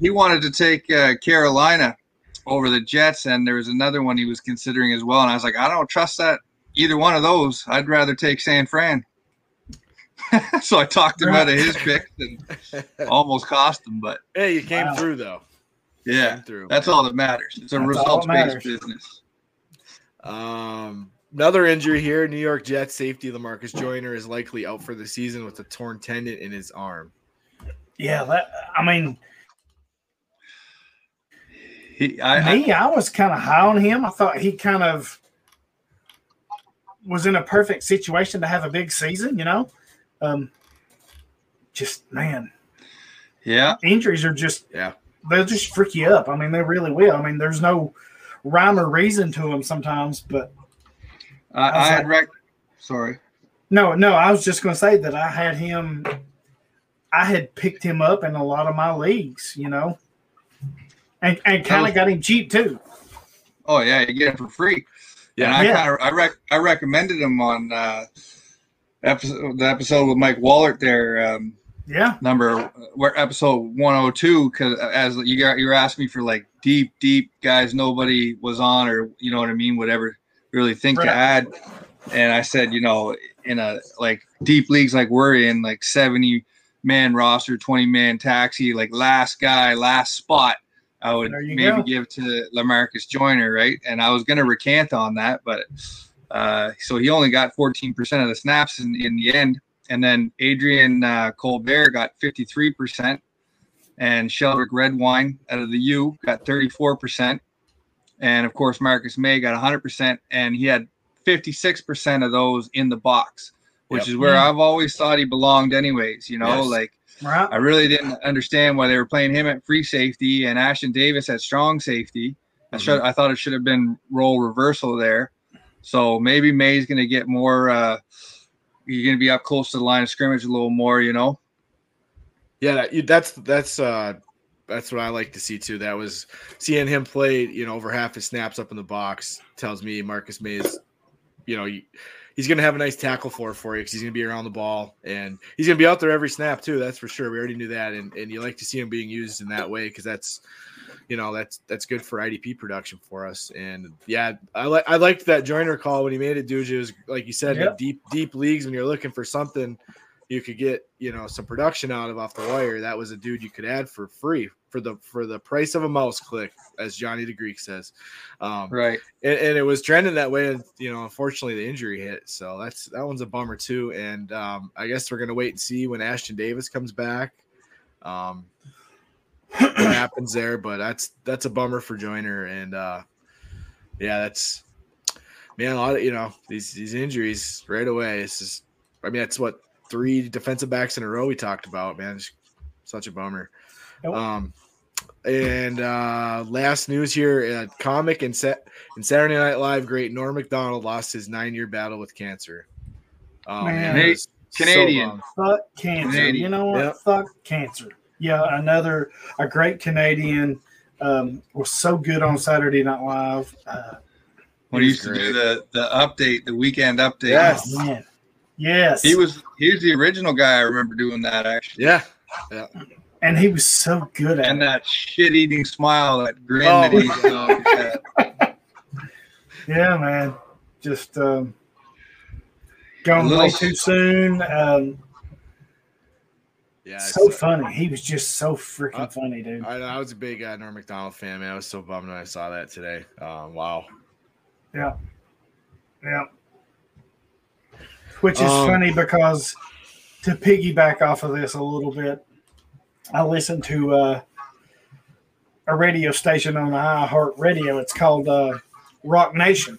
he wanted to take uh, Carolina over the Jets, and there was another one he was considering as well. And I was like, I don't trust that either one of those. I'd rather take San Fran. so I talked him out of his pick and almost cost him, but
Hey, you came
Wow.
through though.
Yeah,
through.
that's all that matters. It's a
That's
results based business.
Um, another injury here. New York Jets safety Lamarcus Joyner is likely out for the season with a torn tendon in his arm.
Yeah, that I mean,
He, I, I,
me, I was kind of high on him. I thought he kind of was in a perfect situation to have a big season. You know, um, just man,
yeah,
injuries are just
Yeah.
They'll just freak you up. I mean, they really will. I mean, there's no rhyme or reason to them sometimes, but
I, I had rec. Sorry.
no, no, I was just going to say that I had him. I had picked him up in a lot of my leagues, you know, and and kind of got him cheap too.
Oh yeah, you get it for free. Yeah, and I
Yeah.
kind of I rec, I recommended him on uh, episode the episode with Mike Wallert there. Um,
Yeah,
number where episode 102 because as you got you're asking me for like deep deep guys nobody was on or you know what i mean whatever really think to add. And i said you know in a like deep leagues like we're in like 70 man roster 20 man taxi like last guy last spot i would maybe
go.
give to lamarcus joyner right? And i was going to recant on that but uh, so he only got 14% of the snaps in, in the end and then Adrian uh, Colbert got 53%, and Sheldrick Redwine out of the U got 34%, and of course Marcus Maye got 100%, and he had 56% of those in the box, which
Yep.
is where I've always thought he belonged, anyways. You know,
Yes.
like
right.
I really didn't understand why they were playing him at free safety and Ashtyn Davis at strong safety. I should I thought it should have been role reversal there. So maybe Maye's going to get more. Uh, you're going to be up close to the line of scrimmage a little more, you know.
Yeah, that, that's that's uh that's what I like to see too. That was seeing him play, you know, over half his snaps up in the box tells me Marcus Maye is, you know, he's going to have a nice tackle for for you because he's going to be around the ball and he's going to be out there every snap too. That's for sure. We already knew that, and and you like to see him being used in that way because that's, you know, that's that's good for IDP production for us. And yeah, I like I liked that Joyner call when he made it, dude. It was like you said,
Yep.
deep deep leagues when you're looking for something you could get you know some production out of off the wire that was a dude you could add for free for the for the price of a mouse click as johnny the greek says. Um
Right.
and, and it was trending that way and you know unfortunately the injury hit. So that's that one's a bummer too. And um i guess we're gonna wait and see when Ashtyn Davis comes back. Um what happens there but that's that's a bummer for Joyner and uh yeah that's man a lot of you know these these injuries right away it's just i mean that's what three defensive backs in a row we talked about man such a bummer
Yep.
um and uh last news here uh, comic and set and saturday night live great Norm Macdonald lost his nine-year battle with cancer oh man,
Man.
it was so
Canadian.
bummed.
Fuck cancer.
Canadian.
You know what?
Yep.
Fuck cancer. Yeah, another a great Canadian um, was so good on Saturday Night Live. Uh,
When he
He's
used to do the the update, the weekend update.
Yes.
oh, man. Yes.
He was he was the original guy. I remember doing that actually.
Yeah, yeah
and he was so good at
And
it.
that shit eating smile, that grin
Oh,
that he uh, had.
Yeah, man. Just um, gone
A little-
way too soon. Um,
yeah
so
it's-
funny. He was just so freaking
Uh,
funny, dude.
I, I was a big uh, Norm Macdonald fan, man. I was so bummed when I saw that today. Um, wow.
Yeah. Yeah. Which is
Um,
funny because to piggyback off of this a little bit, I listened to uh, a radio station on iHeart Radio. It's called uh, Rock Nation.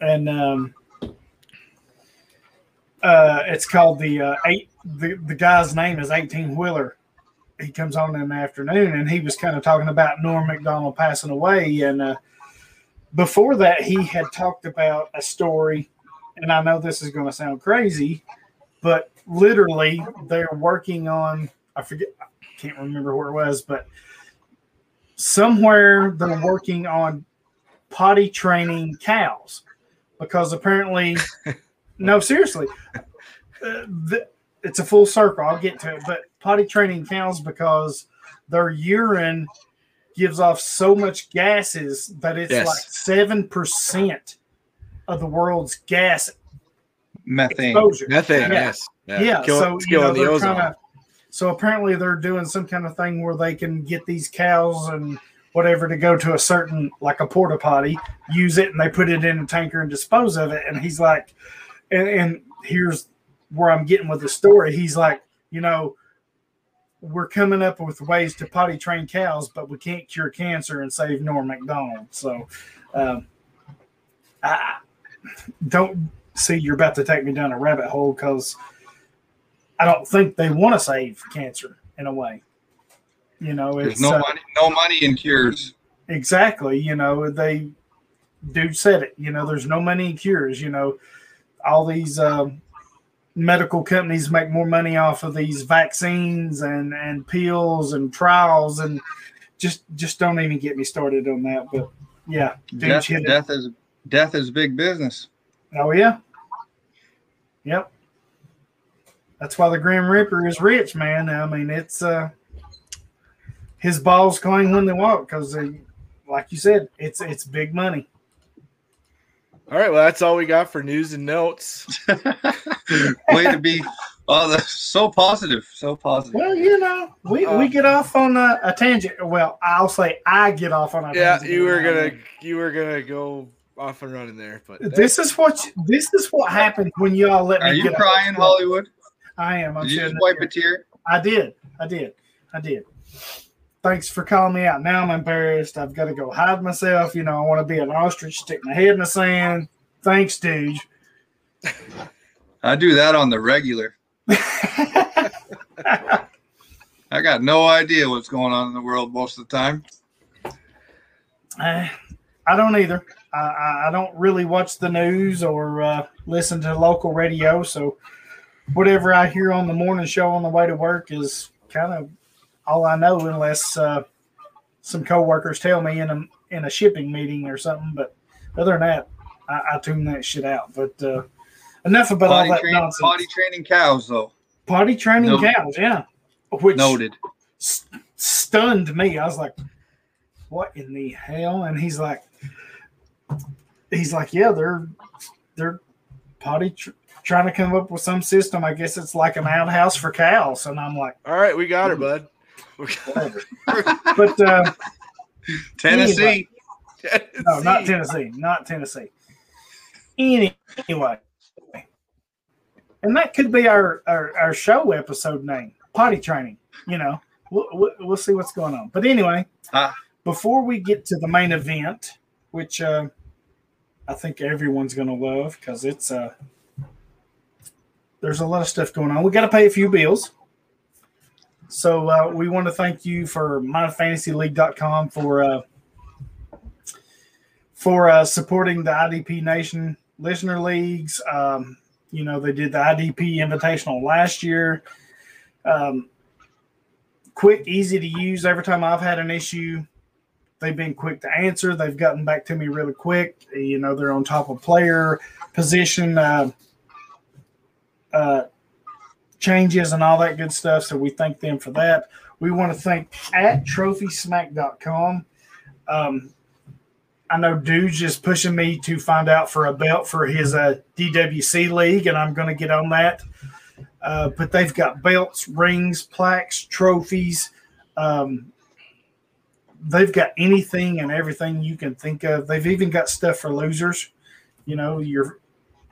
And um, uh, it's called the uh, eight. The, the guy's name is 18 Wheeler. He comes on in the afternoon and he was kind of talking about Norm Macdonald passing away. And uh, before that, he had talked about a story, and I know this is going to sound crazy, but literally, they're working on. I forget, can't remember where it was, but somewhere they're working on potty training cows because apparently, no, seriously, uh, the, it's a full circle. I'll get to it, but potty training cows because their urine gives off so much gases that it's
Yes.
like seven percent of the world's gas
Methane.
exposure.
Methane,
Yeah.
yes.
Yeah,
Kill-
so you know
killing the
they're
ozone.
kind of. So apparently they're doing some kind of thing where they can get these cows and whatever to go to a certain like a porta potty, use it, and they put it in a tanker and dispose of it. And he's like, and, and here's where I'm getting with the story. He's like, you know, we're coming up with ways to potty train cows, but we can't cure cancer and save Norm Macdonald. So, um, I don't see you're about to take me down a rabbit hole because I don't think they want to save cancer in a way. You know,
There's no
uh,
money, no money in cures.
exactly. You know, they dude said it. You know, there's no money in cures. You know, all these um, medical companies make more money off of these vaccines and and pills and trials and just just don't even get me started on that. But yeah,
Death, death is death is big business.
Oh yeah. Yep. That's why the Grim Reaper is rich, man. I mean, it's uh his balls cling when they walk because, like you said, it's it's big money.
All right, well, that's all we got for news and notes.
Way to be oh that's so positive. So positive.
Well, you know, we,
Uh,
we get off on a, a tangent. Well, I'll say I get off on a
Yeah,
tangent.
you were gonna you were gonna go off and running there, but
This is what you- this is what happens when y'all let me
Are you
get off.
crying, Hollywood?
I am. I'm
Did you just wipe a tear?
I did. I did. I did. Thanks for calling me out. Now I'm embarrassed. I've got to go hide myself. You know, I want to be an ostrich, stick my head in the sand. Thanks, dude.
I do that on the regular. I got no idea what's going on in the world most of the time.
Uh, I don't either. I, I, I don't really watch the news or uh, listen to local radio. So whatever I hear on the morning show on the way to work is kind of all I know, unless uh, some coworkers tell me in a in a shipping meeting or something. But other than that, I, I tune that shit out. But uh, enough about
Potty,
all that
train,
nonsense.
potty training cows, though.
Potty training
Noted.
cows, yeah. Which
Noted.
st- stunned me. I was like, "What in the hell?" And he's like, "He's like, yeah, they're they're potty trying to come up with some system. I guess it's like an outhouse for cows." And I'm like,
all right, we got her, bud.
But uh,
Tennessee.
no, not Tennessee, not Tennessee. Anyway, and that could be our, our our show episode name, potty training. You know, we'll, we'll, we'll see what's going on. But anyway,
Ah.
before we get to the main event, which uh, I think everyone's going to love because it's uh, there's a lot of stuff going on. We got to pay a few bills. So uh, we want to thank you for myfantasyleague.com for uh, for uh, supporting the IDP Nation listener leagues. Um, you know, they did the IDP Invitational last year. Um, quick, easy to use. Every time I've had an issue, they've been quick to answer. They've gotten back to me really quick. You know, they're on top of player position uh, changes and all that good stuff. So we thank them for that. We want to thank at trophysmack.com. Um, I know Dude's just pushing me to find out for a belt for his uh, DWC league, and I'm going to get on that. Uh, but they've got belts, rings, plaques, trophies. Um, they've got anything and everything you can think of. They've even got stuff for losers. You know, your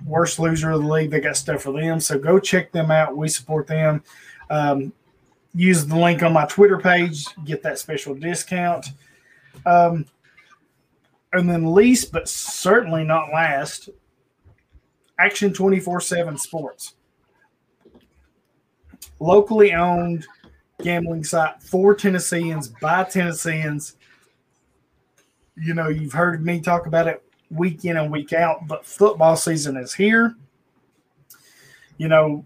worst loser of the league, they got stuff for them. So go check them out. We support them. Um, use the link on my Twitter page, get that special discount. Um, and then least but certainly not last, Action 24 7 Sports. Locally owned gambling site for Tennesseans by Tennesseans. You know, you've heard me talk about it week in and week out, but football season is here. You know,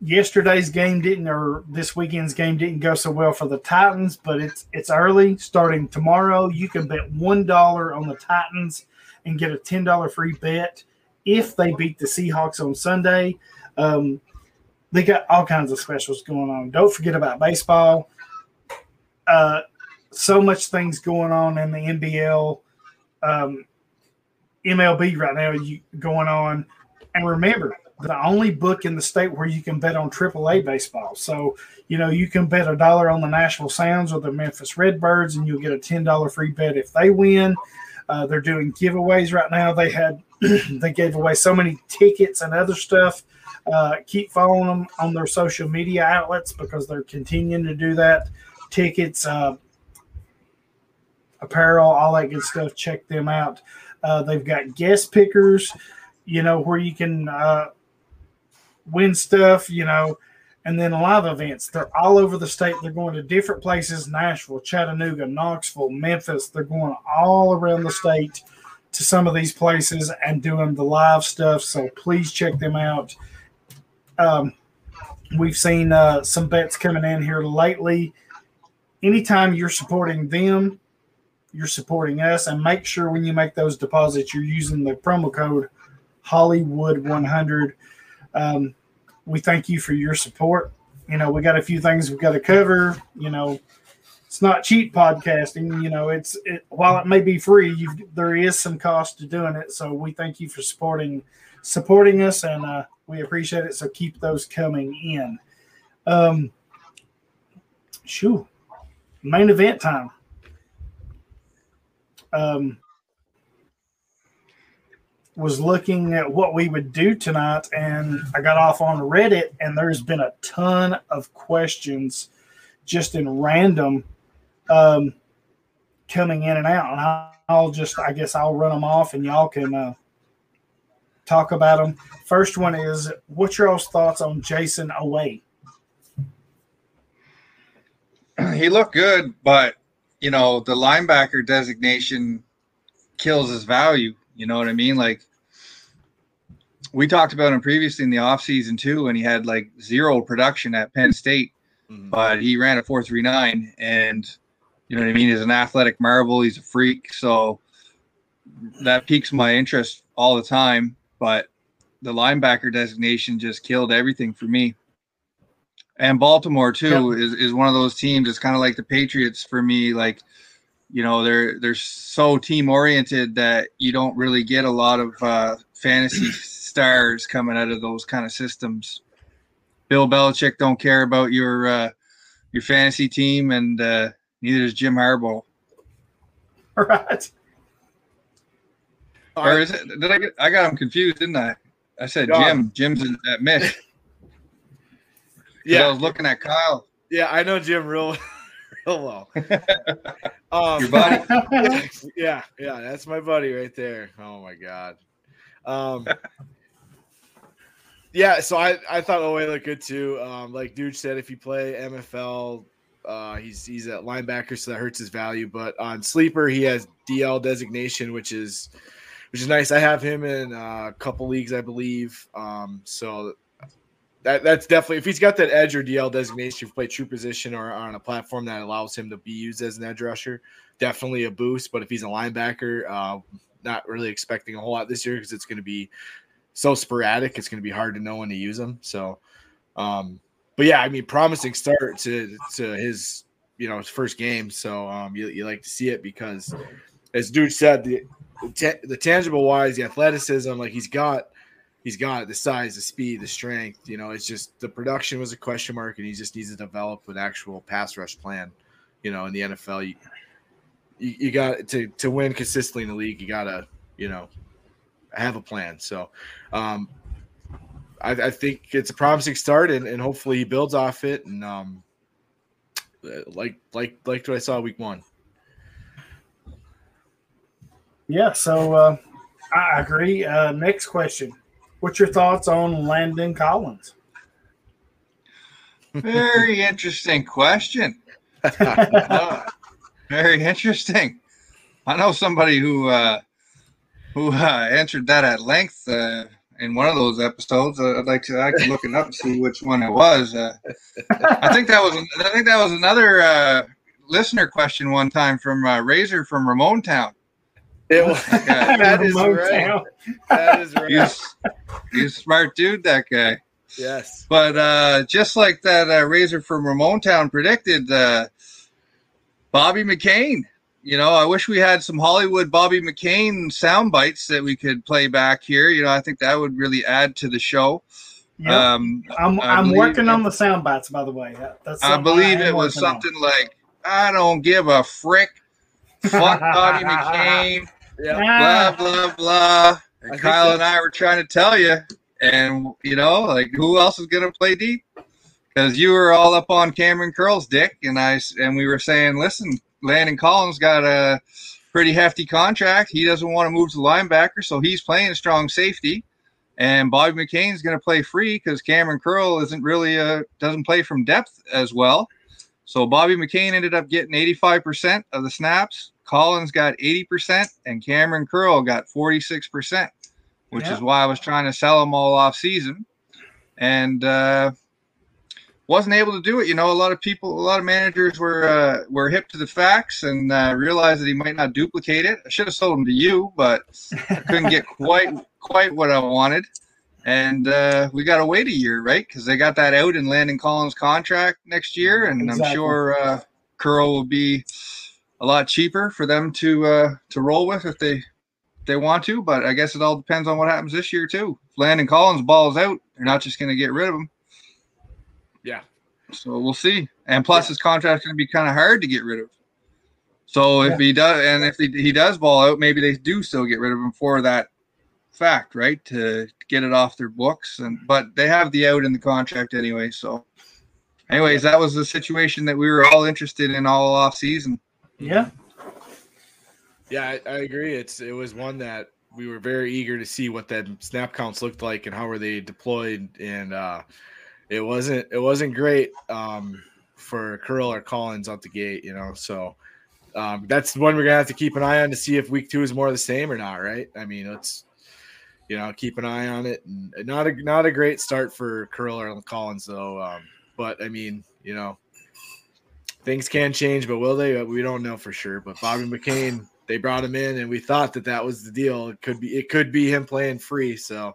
yesterday's game didn't, or this weekend's game didn't go so well for the Titans, but it's it's early. Starting tomorrow, you can bet one dollar on the Titans and get a ten dollar free bet if they beat the Seahawks on Sunday. Um, they got all kinds of specials going on. Don't forget about baseball. Uh, so much things going on in the NBL, um, MLB right now you, going on. And remember, the only book in the state where you can bet on AAA baseball. So, you know, you can bet a dollar on the Nashville Sounds or the Memphis Redbirds, and you'll get a $10 free bet if they win. Uh, they're doing giveaways right now. They had, they gave away so many tickets and other stuff. Uh, keep following them on their social media outlets because they're continuing to do that. Tickets, uh, apparel, all that good stuff. Check them out. Uh, they've got guest pickers, you know, where you can uh, win stuff, you know, and then live events. They're all over the state. They're going to different places Nashville, Chattanooga, Knoxville, Memphis. They're going all around the state to some of these places and doing the live stuff. So please check them out. Um, we've seen uh, some bets coming in here lately. Anytime you're supporting them, you're supporting us. And make sure when you make those deposits, you're using the promo code Hollywood100. Um, we thank you for your support. You know, we got a few things we've got to cover. You know, it's not cheap podcasting. You know, it's it, while it may be free, there is some cost to doing it. So we thank you for supporting supporting us, and uh, we appreciate it. So keep those coming in. Um, shoo, main event time. Um, was looking at what we would do tonight, and I got off on Reddit, and there's been a ton of questions just in random um, coming in and out. And I'll just, I guess, I'll run them off, and y'all can uh, talk about them. First one is, what's your thoughts on Jayson Oweh?
He looked good, but you know the linebacker designation kills his value you know what I mean? Like we talked about him previously in the offseason too, and he had like zero production at Penn State, mm-hmm. but he ran a 439 and you know what I mean? He's an athletic marvel, he's a freak. So that piques my interest all the time. But the linebacker designation just killed everything for me. And Baltimore too yep. is, is one of those teams. It's kind of like the Patriots for me. Like you know they're they're so team oriented that you don't really get a lot of uh, fantasy stars coming out of those kind of systems. Bill Belichick don't care about your uh, your fantasy team, and uh, neither does Jim Harbaugh.
Right.
Or is it? Did I get? I got him confused, didn't I? I said Jim. Jim's at Mitch. Yeah, I was looking at Kyle.
Yeah, I know Jim real Hello. um,
Your buddy?
yeah, yeah, that's my buddy right there. Oh my god. Um, yeah, so I, I thought Oweh looked good too. Um, like dude said, if you play MFL, uh, he's he's at linebacker, so that hurts his value. But on sleeper, he has DL designation, which is which is nice. I have him in uh, a couple leagues, I believe. Um, so that that's definitely if he's got that edge or DL designation play true position or on a platform that allows him to be used as an edge rusher, definitely a boost. But if he's a linebacker, uh, not really expecting a whole lot this year because it's going to be so sporadic. It's going to be hard to know when to use him. So, um, but yeah, I mean, promising start to to his you know his first game. So um, you you like to see it because, as dude said, the the tangible wise, the athleticism, like he's got he's got the size, the speed, the strength. You know, it's just the production was a question mark, and he just needs to develop an actual pass rush plan. You know, in the NFL, you you, you got to to win consistently in the league. You gotta you know have a plan. So, um, I, I think it's a promising start, and, and hopefully he builds off it. And um, like like like what I saw week one.
Yeah, so uh, I agree. Uh, next question. What's your thoughts on Landon Collins?
Very interesting question. uh, very interesting. I know somebody who uh, who uh, answered that at length uh, in one of those episodes. Uh, I'd like to I could look it up and see which one it was. Uh, I think that was I think that was another uh, listener question one time from uh, Razor from Ramon Town.
It was, that is right.
town.
That is right.
He's, he's smart dude, that guy.
Yes.
But uh, just like that uh, Razor from Ramon Town predicted, uh, Bobby McCain. You know, I wish we had some Hollywood Bobby McCain sound bites that we could play back here. You know, I think that would really add to the show.
Yep.
Um,
I'm
I
I'm
believe
working
it-
on the sound bites, by the way. That's
I believe
am
it was
working on.
something like, I don't give a frick. Fuck Bobby McCain.
Yeah.
blah blah blah. And
think
Kyle and I were trying to tell you, and you know, like who else is gonna play deep? Because you were all up on Kamren Curl's dick, and I, and we were saying, listen, Landon Collins got a pretty hefty contract. He doesn't want to move to linebacker, so he's playing strong safety. And Bobby McCain's going to play free because Kamren Curl isn't really a, doesn't play from depth as well. So Bobby McCain ended up getting 85% of the snaps. Collins got 80%, and Kamren Curl got 46%, which
Yeah.
is why I was trying to sell them all off season. And uh, wasn't able to do it. You know, a lot of people, a lot of managers were uh, were hip to the facts and uh, realized that he might not duplicate it. I should have sold him to you, but I couldn't get quite quite what I wanted. And uh, we got to wait a year, right? Because they got that out in Landon Collins' contract next year, and I'm sure uh, Curl will be a lot cheaper for them to uh, to roll with if they if they want to. But I guess it all depends on what happens this year too. If Landon Collins balls out, they're not just going to get rid of him.
Yeah.
So we'll see. And plus, his contract's going to be kind of hard to get rid of. So if he does, and if he, he does ball out, maybe they do still get rid of him for that fact, right? To get it off their books. And but they have the out in the contract anyway. So, anyways, that was the situation that we were all interested in all off season.
Yeah.
Yeah, I, I agree. It's it was one that we were very eager to see what that snap counts looked like and how were they deployed, and uh, it wasn't it wasn't great um, for Curl or Collins out the gate, you know. So um, that's one we're gonna have to keep an eye on to see if week two is more of the same or not, right? I mean, let's you know keep an eye on it. And not a not a great start for Curl or Collins though, um, but I mean, you know. Things can change, but will they? We don't know for sure. But Bobby McCain, they brought him in, and we thought that that was the deal. It could be, it could be him playing free. So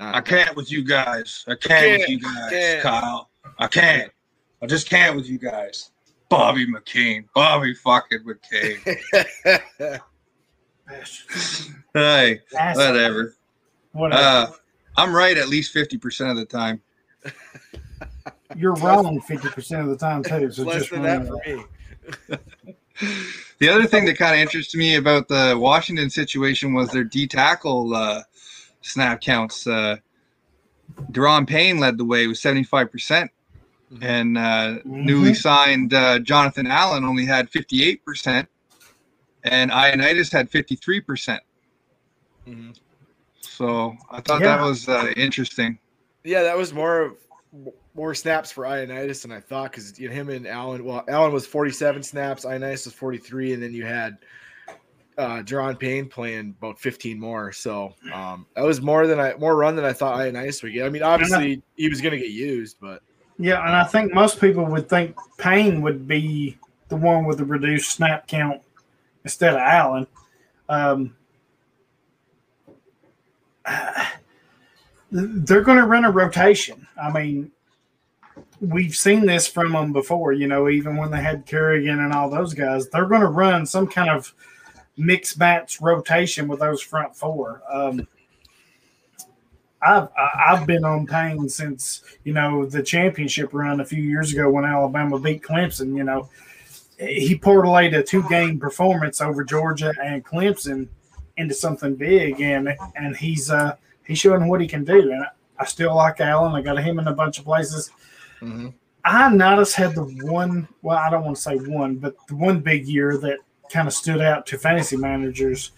uh,
I can't with you guys. I can't, with you guys,
Can't.
Kyle. I can't. I just can't with you guys. Bobby McCain. Bobby fucking McCain. hey,
Asshole.
whatever.
Whatever.
Uh, I'm right at least 50% of the time.
You're wrong fifty percent of the time too. So
less
just
than that for me.
The other thing that kind of interests me about the Washington situation was their D tackle uh, snap counts. Uh, Daron Payne led the way with 75%, and uh, newly signed uh, Jonathan Allen only had 58%, and Ioannidis had 53%.
Mhm.
So I thought
Yeah.
that was uh, interesting.
Yeah, that was more more snaps for Ioannidis than I thought because you know, him and Allen. Well, Allen was forty-seven snaps, Ioannidis was forty-three, and then you had uh Daron Payne playing about fifteen more. So um that was more than I more run than I thought Ioannidis would get. I mean, obviously he was going to get used, but
Yeah, and I think most people would think Payne would be the one with the reduced snap count instead of Allen. Um, they're going to run a rotation. I mean, we've seen this from them before. You know, even when they had Kerrigan and all those guys, they're going to run some kind of mixed match rotation with those front four. Um, I've I- I've been on Payne since you know the championship run a few years ago when Alabama beat Clemson. You know, he parlayed a two game performance over Georgia and Clemson into something big, and and he's uh he's showing what he can do. And I still like Allen. I got him in a bunch of places. Ioannidis had the one. Well, I don't want to say one, but the one big year that kind of stood out to fantasy managers.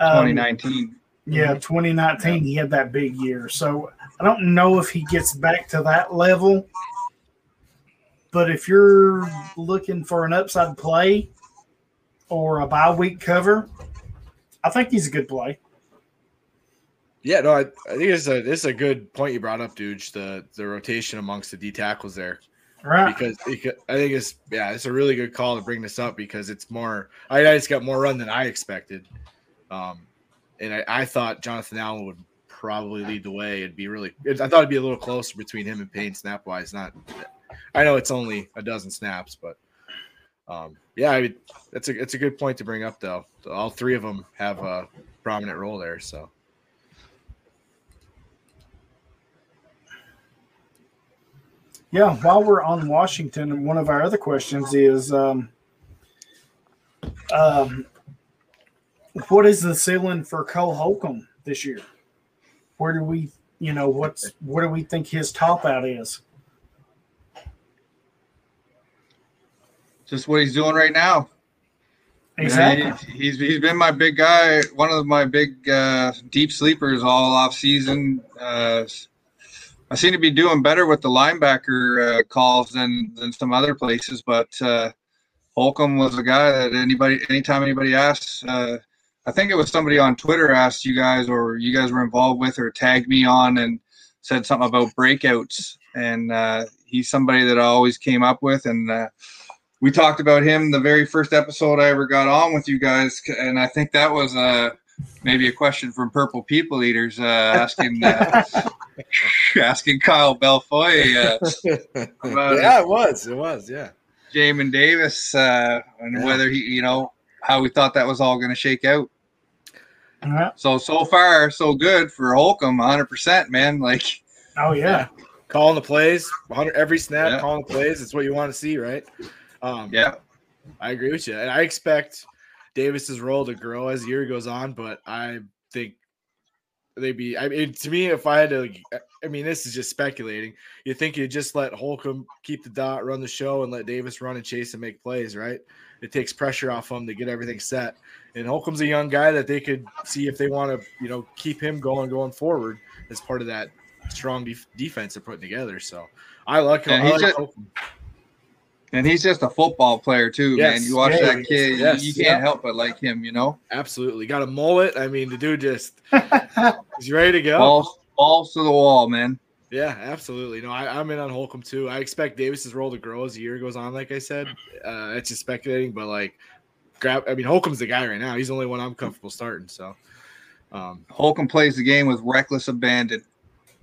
Um,
2019.
yeah, 2019, he had that big year. So I don't know if he gets back to that level. But if you're looking for an upside play or a bye week cover, I think he's a good play.
Yeah, no, I, I think it's a this is a good point you brought up, dude. The the rotation amongst the D tackles there
Right.
because it I think it's yeah, it's a really good call to bring this up because it's more. I just got more run than I expected, um, and I, I thought Jonathan Allen would probably lead the way. It'd be really. I thought it'd be a little closer between him and Payne snap wise. Not, I know it's only a dozen snaps, but um, yeah, I mean, that's a it's a good point to bring up though. All three of them have a prominent role there, so.
Yeah, while we're on Washington, one of our other questions is um, um, what is the ceiling for Cole Holcomb this year? Where do we, you know, what's what do we think his top out is?
Just what he's doing right now.
Exactly.
Yeah, he- he's he's been my big guy, one of my big uh, deep sleepers all off season. Uh, I seem to be doing better with the linebacker uh, calls than than some other places, but uh, Holcomb was a guy that anybody, anytime anybody asks, uh, I think it was somebody on Twitter asked you guys, or you guys were involved with, or tagged me on and said something about breakouts, and uh, he's somebody that I always came up with, and uh, we talked about him the very first episode I ever got on with you guys, and I think that was uh, maybe a question from Purple People Eaters uh, asking uh, asking Kyle Belfoy uh, about
yeah, it was. It was. Yeah.
Jamin Davis uh, and
Yeah.
whether he, you know, how we thought that was all going to shake out.
All right.
So so far so good for Holcomb, 100 percent, man. Like
Oh yeah.
Calling the plays, 100 every snap,
Yeah.
calling the plays. It's what you want to see, right? Um,
yeah,
I agree with you, and I expect Davis's role to grow as the year goes on. But I think they'd be. I mean, to me, if I had to, I mean, this is just speculating. You think you just let Holcomb keep the dot, run the show, and let Davis run and chase and make plays, right? It takes pressure off him to get everything set. And Holcomb's a young guy that they could see if they want to, you know, keep him going going forward as part of that strong def- defense they're putting together. So I like him.
And
I like
just-
Holcomb.
And he's just a football player too, man. You watch
Yeah,
that kid,
yes.
you, you can't help but like him. You know,
Absolutely. Got a mullet. I mean, the dude just he's ready to go.
balls balls to the wall, man.
Yeah, absolutely. No, I, I'm in on Holcomb too. I expect Davis's role to grow as the year goes on. Like I said, uh, that's just speculating, but like, grab. I mean, Holcomb's the guy right now. He's the only one I'm comfortable starting. So, um,
Holcomb plays the game with reckless abandon.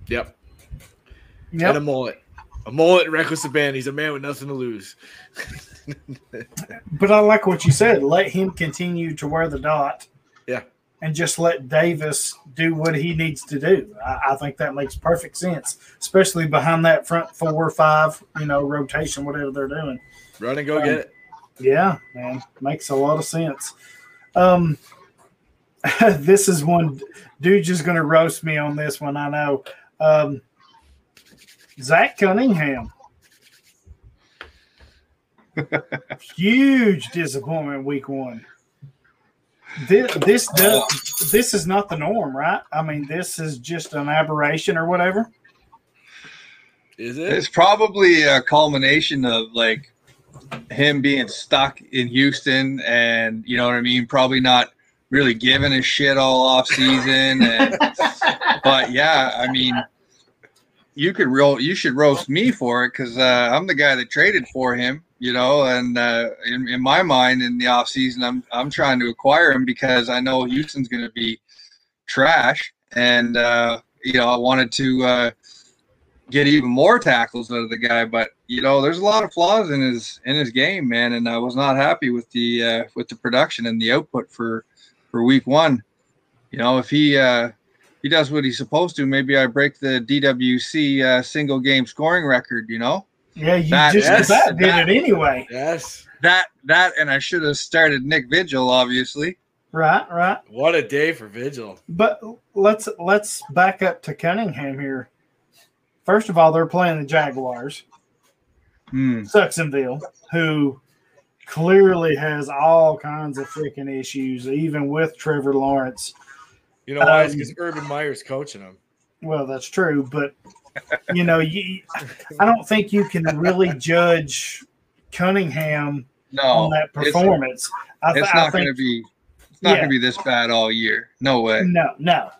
yep. And a mullet, a mullet, and reckless abandon. He's a man with nothing to lose.
But I like what you said. Let him continue to wear the dot.
Yeah.
And just let Davis do what he needs to do. I, I think that makes perfect sense, especially behind that front four or five, you know, rotation, whatever they're doing.
Run and go get it.
Yeah, man, makes a lot of sense. Um, this is one dude just going to roast me on this one. I know. Um, Zach Cunningham, huge disappointment week one. This this does this is not the norm, right? I mean, this is just an aberration or whatever.
Is it?
It's probably a culmination of like him being stuck in Houston, and you know what I mean. Probably not really giving a shit all off season, and but yeah, I mean, you could roll. You should roast me for it because uh, I'm the guy that traded for him. You know, and uh, in, in my mind, in the off season, I'm I'm trying to acquire him because I know Houston's going to be trash, and uh, you know, I wanted to. Uh, get even more tackles out of the guy. But you know, there's a lot of flaws in his in his game, man, and I was not happy with the uh, with the production and the output for for week one. You know, if he uh, he does what he's supposed to, maybe I break the DWC uh, single game scoring record. You know
Yeah, you
That-
just
yes,
about did
that-
it anyway.
Yes.
that that, and I should have started Nick Vigil, obviously.
Right, right.
What a day for Vigil.
But let's let's back up to Cunningham here. First of all, they're playing the Jaguars,
Hmm.
Sucksonville, who clearly has all kinds of freaking issues, even with Trevor Lawrence.
You know why? It's
Um,
because Urban Meyer's coaching him.
Well, that's true, but you know, you, I don't think you can really judge Cunningham
No,
on that
it's-
performance. I, th-
It's, not
think
going to be. It's not
Yeah.
going to be this bad all year. No way.
No, no.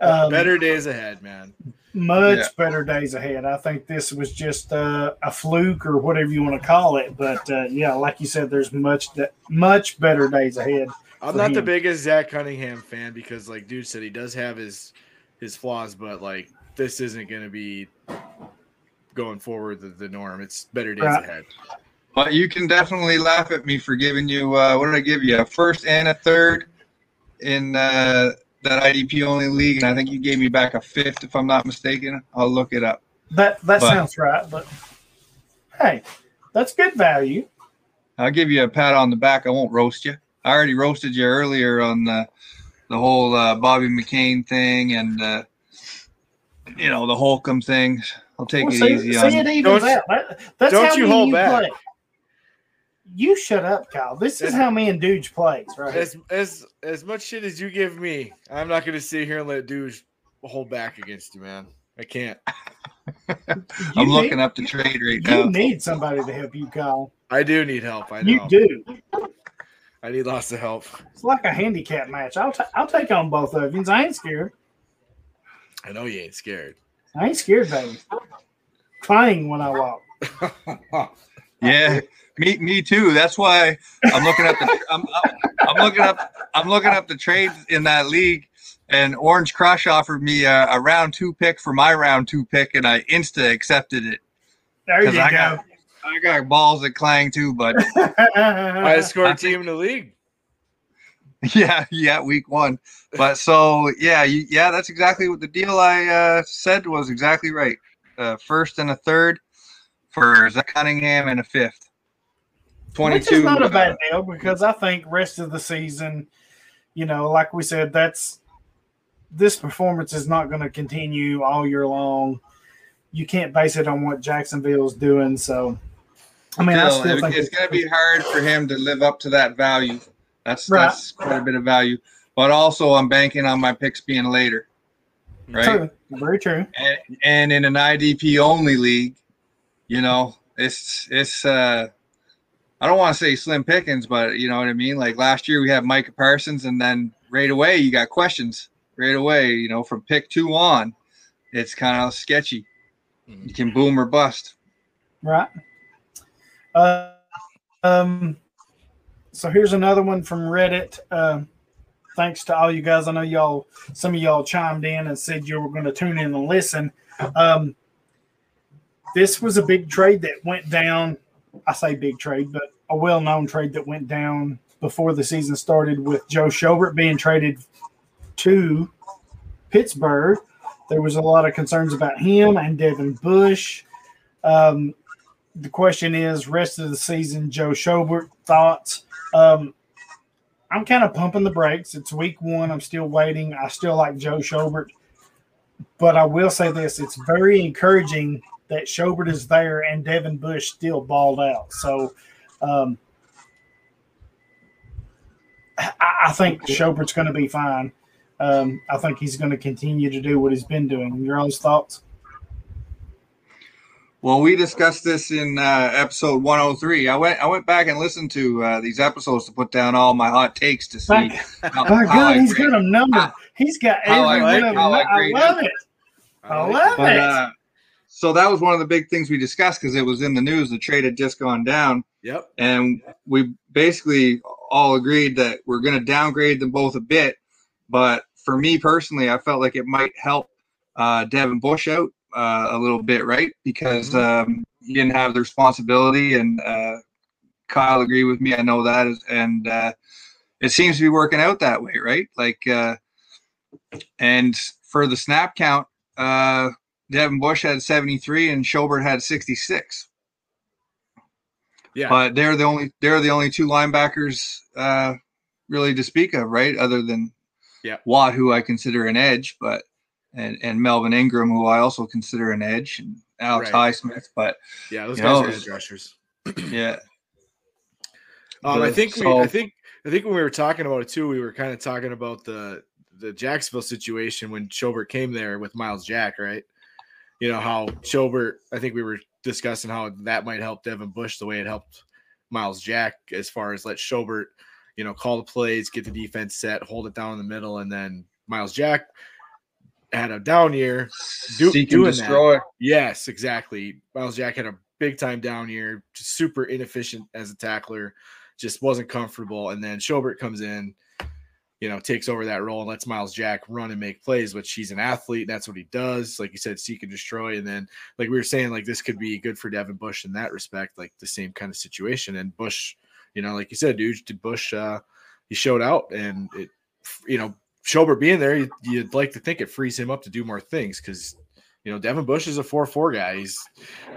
Um,
Better days ahead, man.
much
Yeah.
better days ahead. I think this was just uh, a fluke or whatever you want to call it. But uh, yeah, like you said, there's much that much better days ahead.
I'm
for
not the biggest Zach Cunningham fan because, like dude said, he does have his his flaws, but like this isn't going to be going forward the, the norm. It's better days
Right.
ahead.
But you can definitely laugh at me for giving you uh, what did I give you? A first and a third in uh, that IDP only league, and I think you gave me back a fifth if I'm not mistaken. I'll look it up.
That that
But-
sounds right. But hey, that's good value.
I'll give you a pat on the back. I won't roast you. I already roasted you earlier on the the whole uh, Bobby McCain thing and uh, you know the Holcomb thing. I'll take
Well,
it
see,
easy
see
on
it
you.
Don't-
out. That- that's
don't
how
you hold
you
back.
play. You shut up, Kyle. This is how me and Dooge plays, right?
As as as much shit as you give me, I'm not going to sit here and let dudes hold back against you, man. I can't.
I'm
You
looking up the trade right
You
now.
You need somebody to help you, Kyle.
I do need help. I know.
You do.
I need lots of help.
It's like a handicap match. I'll ta- I'll take on both of you. I ain't scared.
I know you ain't scared.
I ain't scared, baby. Crying when I walk.
Yeah, me me too. That's why I'm looking up. the I'm, I'm, I'm looking up I'm looking up the trades in that league. And Orange Crush offered me a, a round two pick for my round two pick, and I insta accepted it.
There you
I
go.
got I got balls that clang too, but
Highest scoring
I think-
team in the league.
yeah, yeah, week one. But so yeah, you, yeah, that's exactly what the deal I uh, said was exactly right. Uh, first and a third for Zach Cunningham and a fifth.
Which
Twenty-two.
is not a
uh,
bad deal because I think rest of the season, you know, like we said, that's this performance is not going to continue all year long. You can't base it on what Jacksonville's doing. So, I mean,
still,
still
it-
think
it's going to be hard for him to live up to that value. That's
Right.
that's quite a bit of value. But also, I'm banking on my picks being later, right?
true, very true.
And, and in an IDP only league, you know, it's it's. uh I don't want to say slim pickings, but you know what I mean. Like last year, we had Micah Parsons, and then right away you got questions. Right away, you know, from pick two on, it's kind of sketchy. You can boom or bust.
Right. Uh, um, so here's another one from Reddit. Um, thanks to all you guys. I know y'all, some of y'all chimed in and said you were going to tune in and listen. Um, this was a big trade that went down. I say big trade, but a well known trade that went down before the season started with Joe Schobert being traded to Pittsburgh. There was a lot of concerns about him and Devin Bush. Um, the question is rest of the season joe schobert thoughts? Um, i'm kind of pumping the brakes. It's week one. I'm still waiting. I still like joe schobert. But i will say this it's very encouraging that schobert is there and devin bush still balled out. So um, I, I think schobert's going to be fine. Um, i think he's going to continue to do what he's been doing. Your own thoughts
Well, we discussed this in uh, episode 103. I went I went back and listened to uh, these episodes to put down all my hot takes to see.
By,
how-
by
how I
he's
grade.
got them numbered.
How-
He's got
how I
every one of them.
I
I, love
him.
it. I love
But
it.
uh, so that was one of the big things we discussed because it was in the news. The trade had just gone down,
Yep.
and we basically all agreed that we're going to downgrade them both a bit. But for me personally, I felt like it might help uh, Devin Bush out uh, a little bit, right? Because um, he didn't have the responsibility, and uh, Kyle agreed with me. I know that, is, and uh, it seems to be working out that way, right? Like, uh, and for the snap count, uh, Devin Bush had 73 and Schobert had 66
Yeah.
but they're the only they're the only two linebackers uh, really to speak of, right? Other than
Yeah.
Watt, who I consider an edge, but and and Melvin Ingram, who I also consider an edge, and Alex
Right.
Highsmith. But
yeah. Those guys
know,
are edge rushers.
yeah,
Um, I think we, I think I think when we were talking about it too, we were kind of talking about the the Jacksonville situation when Schobert came there with Myles Jack, right? You know how Schobert. I think we were discussing how that might help Devin Bush the way it helped Myles Jack as far as let Schobert, you know, call the plays, get the defense set, hold it down in the middle, and then Myles Jack had a down year. Do-
Seek and
doing that.
destroy.
Yes, exactly. Myles Jack had a big time down year, just super inefficient as a tackler, just wasn't comfortable. And then Schobert comes in, you know, takes over that role and lets Myles Jack run and make plays, which he's an athlete. And that's what he does. Like you said, seek and destroy. And then, like we were saying, like this could be good for Devin Bush in that respect, like the same kind of situation. And Bush, you know, like you said, dude, Bush, uh, he showed out and it, you know, Schobert being there, you'd, you'd like to think it frees him up to do more things because you know Devin Bush is a four four guy. He's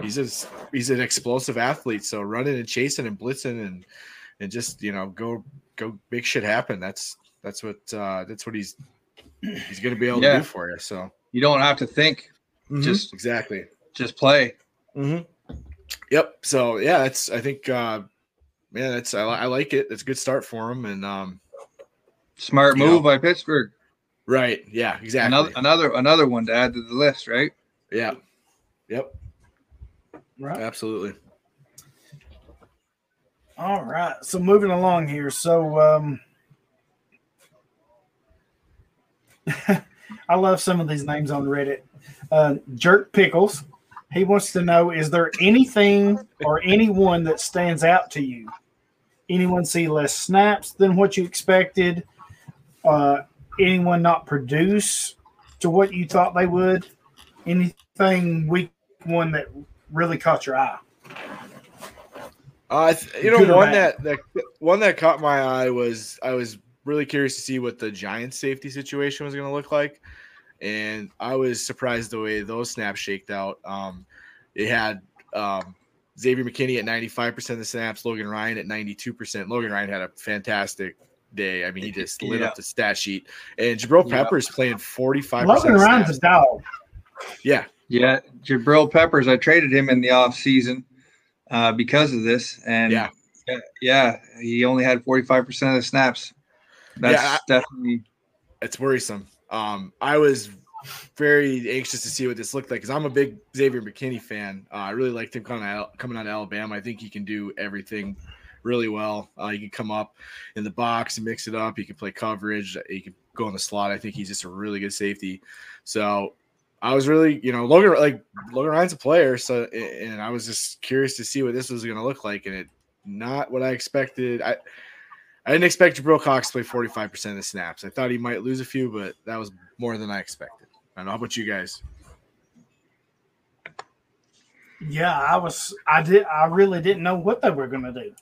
he's a, he's an explosive athlete. So running and chasing and blitzing and and just you know go go make shit happen. That's that's what uh, that's what he's he's going to be able
Yeah.
to do for you. So
You don't have to think.
just
Just
exactly.
just play.
Mm-hmm. Yep. So yeah, that's I think uh, man, that's I, I like it. It's a good start for him. And um,
Smart
Yeah.
move by Pittsburgh.
right, yeah, exactly.
Another another another one to add to the list, right?
yeah. Yep.
Right.
Absolutely.
All right. So moving along here. So um I love some of these names on Reddit. Uh, Jerk Pickles. He wants to know: Is there anything or anyone that stands out to you? Anyone see less snaps than what you expected? Uh, anyone not produce to what you thought they would? Anything week one that really caught your eye?
Uh, you know,
Good
one that, that one that caught my eye was I was really curious to see what the Giants safety situation was going to look like, and I was surprised the way those snaps shaked out. Um, it had um, Xavier McKinney at ninety five percent of the snaps, Logan Ryan at ninety two percent. Logan Ryan had a fantastic day. I mean, he just lit
Yeah.
up the stat sheet, and Jabril
Yeah.
Peppers playing forty five
Logan
percent.
Ryan's a dog.
Yeah,
Yeah, Jabril Peppers. I traded him in the off season uh, because of this, and
Yeah.
yeah, yeah, he only had forty five percent of the snaps. That's
Yeah, I-
definitely
it's worrisome. Um, I was very anxious to see what this looked like because I'm a big Xavier McKinney fan. Uh, I really liked him coming out coming out of Alabama. I think he can do everything really well. Uh, he can come up in the box and mix it up. He can play coverage. He can go in the slot. I think he's just a really good safety. So I was really, you know, Logan like Logan Ryan's a player. So and I was just curious to see what this was going to look like, and it not what I expected. I I didn't expect Jabril Cox to play 45% of the snaps. I thought he might lose a few, but that was more than I expected. I don't know. How about you guys?
Yeah, I was. I did. I really didn't know what they were going to do.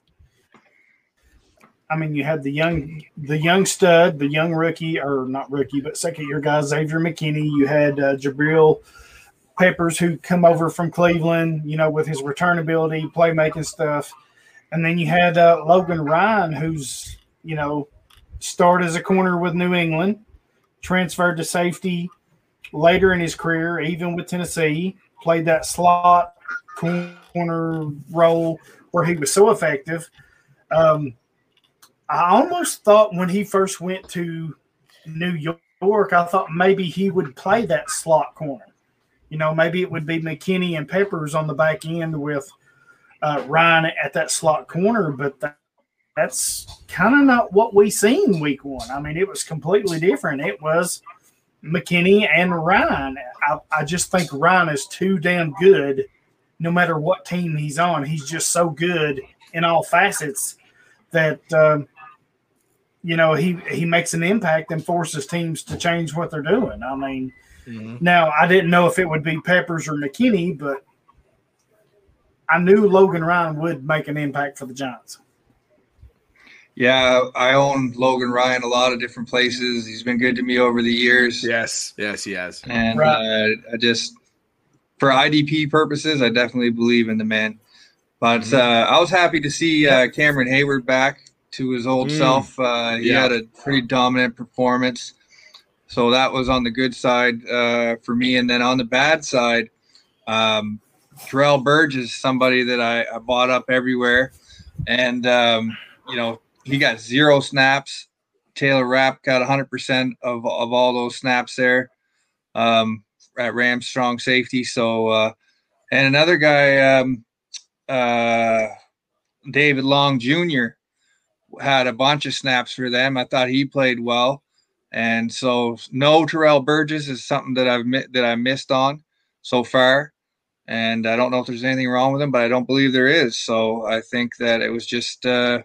I mean, you had the young, the young stud, the young rookie, or not rookie, but second year guy Xavier McKinney. You had uh, Jabril Peppers, who come over from Cleveland, you know, with his return ability, playmaking stuff, and then you had uh, Logan Ryan, who's you know started as a corner with New England, transferred to safety later in his career, even with Tennessee, played that slot corner role where he was so effective. Um, I almost thought when he first went to New York, I thought maybe he would play that slot corner. You know, maybe it would be McKinney and Peppers on the back end with uh, Ryan at that slot corner, but that, that's kind of not what we seen week one. I mean, it was completely different. It was McKinney and Ryan. I, I just think Ryan is too damn good no matter what team he's on. He's just so good in all facets that um, you know he he makes an impact and forces teams to change what they're doing. I mean, now I didn't know if it would be Peppers or McKinney, but I knew Logan Ryan would make an impact for the Giants.
yeah. I own Logan Ryan a lot of different places. He's been good to me over the years.
Yes, yes, he has.
and
Right.
uh, I just for IDP purposes, I definitely believe in the man. But
Mm-hmm.
uh, I was happy to see uh, Cameron Heyward back to his old
Mm.
self. Uh, he
Yeah.
had a pretty dominant performance, so that was on the good side uh, for me. And then on the bad side, um, Terrell Burgess is somebody that I, I bought up everywhere, and um, you know he got zero snaps. Taylor Rapp got 100% of, of all those snaps there um, at Rams strong safety. So, uh, and another guy, um, uh, David Long Jr., had a bunch of snaps for them. I thought he played well. And so no Terrell Burgess is something that I've that I missed on so far. And I don't know if there's anything wrong with him, but I don't believe there is. So I think that it was just uh,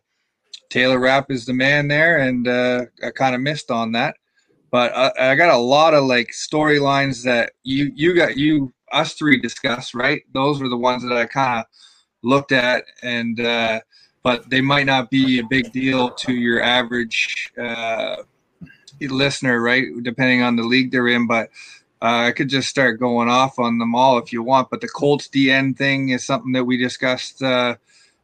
Taylor Rapp is the man there, and uh, I kind of missed on that. But I, I got a lot of like storylines that you you got you us three discussed, right? Those were the ones that I kind of looked at, and uh, but they might not be a big deal to your average uh, listener, right? Depending on the league they're in, but. Uh, I could just start going off on them all if you want, but the Colts DN thing is something that we discussed uh,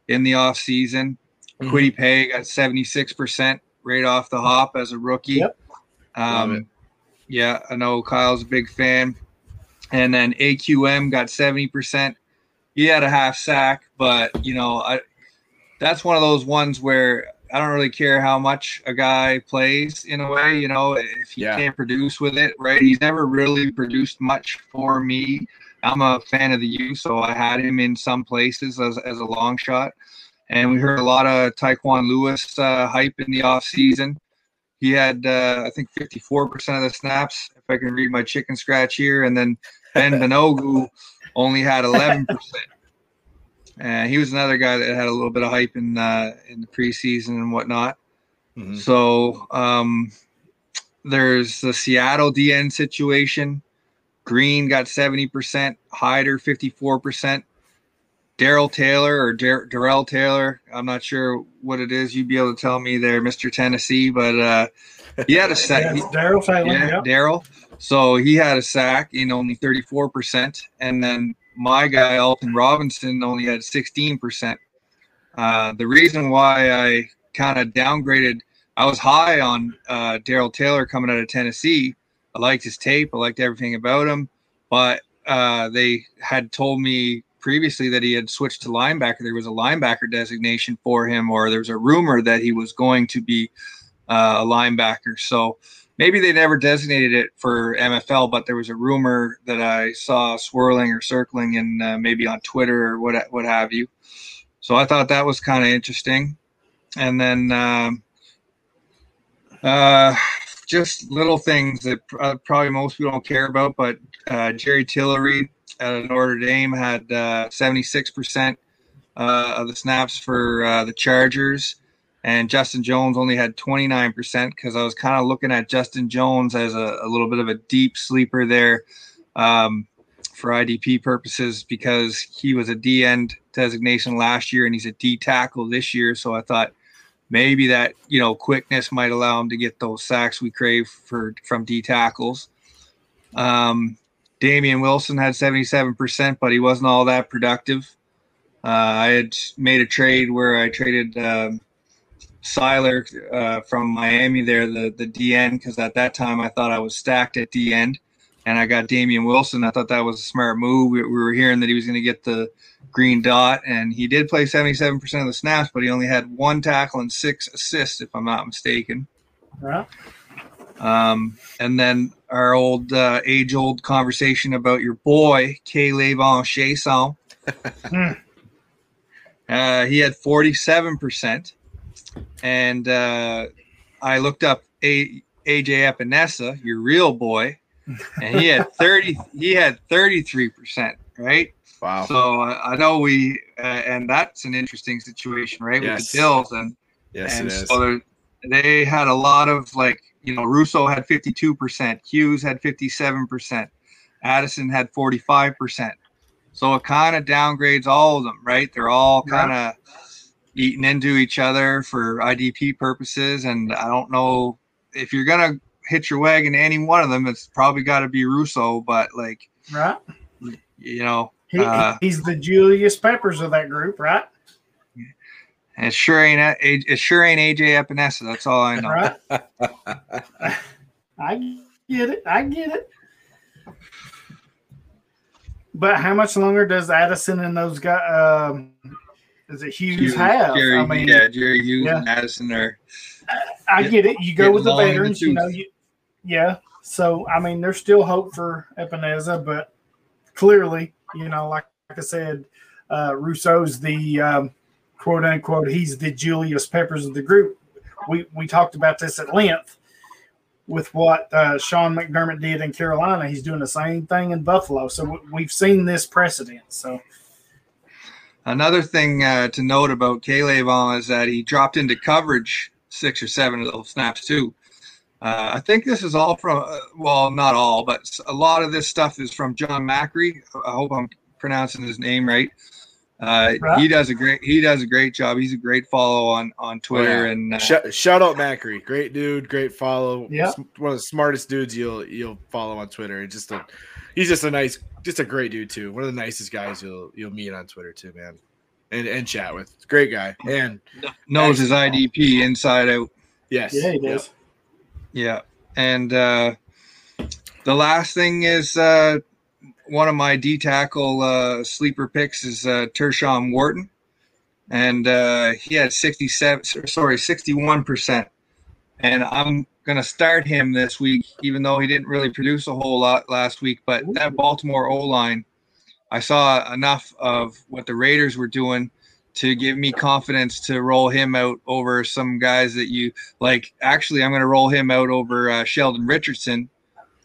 in the off season. Mm-hmm. Kwity Paye got 76% right off the hop as a rookie.
Yep.
Um, yeah, I know Kyle's a big fan. And then AQM got 70%. He had a half sack, but you know, I that's one of those ones where I don't really care how much a guy plays in a way, you know, if he
Yeah.
can't produce with it, right? He's never really produced much for me. I'm a fan of the U, so I had him in some places as, as a long shot. And we heard a lot of Tyquan Lewis uh, hype in the off season. He had, uh, I think, 54% of the snaps, if I can read my chicken scratch here. And then Ben Banogu only had 11%. And he was another guy that had a little bit of hype in uh, in the preseason and whatnot.
Mhm.
So um, there's the Seattle DN situation. Green got 70%, Hyder 54%. Daryl Taylor or Dar- Darrell Taylor, I'm not sure what it is. You'd be able to tell me there, Mr. Tennessee, but uh, he had a
Yeah,
sack.
it's Daryl Taylor.
Yeah,
yep.
Daryl. So he had a sack in only 34%. And then my guy, Alton Robinson, only had 16%. Uh, the reason why I kind of downgraded, I was high on uh, Daryl Taylor coming out of Tennessee. I liked his tape, I liked everything about him. But uh, they had told me previously that he had switched to linebacker. There was a linebacker designation for him, or there was a rumor that he was going to be uh, a linebacker. So maybe they never designated it for MFL, but there was a rumor that I saw swirling or circling, and uh, maybe on Twitter or what what have you. So I thought that was kind of interesting, and then um, uh, just little things that uh, probably most people don't care about, but uh, Jerry Tillery at Notre Dame had uh, 76% uh, of the snaps for the Chargers and Justin Jones only had 29% because I was kind of looking at Justin Jones as a, a, little bit of a deep sleeper there um, for IDP purposes because he was a D end designation last year and he's a D tackle this year. So I thought maybe that you know quickness might allow him to get those sacks we crave for from D tackles. Um, Damien Wilson had 77%, but he wasn't all that productive. Uh, I had made a trade where I traded. Um, Sieler uh, from Miami there, the the DN, because at that time I thought I was stacked at the end, and I got Damien Wilson. I thought that was a smart move. We, we were hearing that he was going to get the green dot, and he did play 77% of the snaps, but he only had one tackle and six assists, if I'm not mistaken.
Right.
Um, and then our old uh, age old conversation about your boy, K'Lavon Chaisson. uh, he had 47% and uh, I looked up A- AJ Epenesa, your real boy, and he had thirty. he had thirty three percent, right?
Wow.
So uh, I know we, uh, and that's an interesting situation, right,
Yes.
with the Bills, and
yes,
and
it is.
so there- they had a lot of like you know Rousseau had fifty two percent, Hughes had fifty seven percent, Addison had forty five percent. So it kind of downgrades all of them, right? They're all kind of eating into each other for IDP purposes. And I don't know if you're gonna hit your wagon to any one of them, it's probably got to be Rousseau. But like
Right.
you know,
He,
Uh,
he's the Julius Peppers of that group, right?
it sure ain't it sure ain't AJ Epenesa. That's all I know.
Right. I get it. I get it. But how much longer does Addison and those guys? Um, does it Hughes,
Hughes,
have?
Jerry,
I mean,
yeah, Jerry Hughes
yeah.
and Addison are
I get it. You go with the
in the
veterans, you know. You, yeah. So I mean, there's still hope for Epenesa, but clearly, you know, like, like I said, uh, Rousseau's the um, quote unquote. He's the Julius Peppers of the group. We we talked about this at length. with what uh, Sean McDermott did in Carolina. He's doing the same thing in Buffalo. So we've seen this precedent. So
Another thing uh, to note about Caleb is that he dropped into coverage six or seven of those snaps too. Uh, I think this is all from, uh, well, not all, but a lot of this stuff is from John Macri. I hope I'm pronouncing his name right. Uh, He does a great he does a great job. He's a great follow on on Twitter
yeah.
and uh,
Shout, shout out Macri, great dude, great follow.
Yeah.
One of the smartest dudes you'll you'll follow on Twitter. He's just a he's just a nice, just a great dude too. One of the nicest guys you'll you'll meet on Twitter too, man, and and chat with. Great guy, and
knows his IDP inside out.
yes,
yeah, he
yeah.
does.
Yeah. And uh, the last thing is uh, one of my D tackle uh, sleeper picks is uh, Tershawn Wharton. And uh, he had 67, sorry, 61%. And I'm going to start him this week, even though he didn't really produce a whole lot last week. But that Baltimore O line, I saw enough of what the Raiders were doing to give me confidence to roll him out over some guys that you like. Actually, I'm going to roll him out over uh, Sheldon Richardson,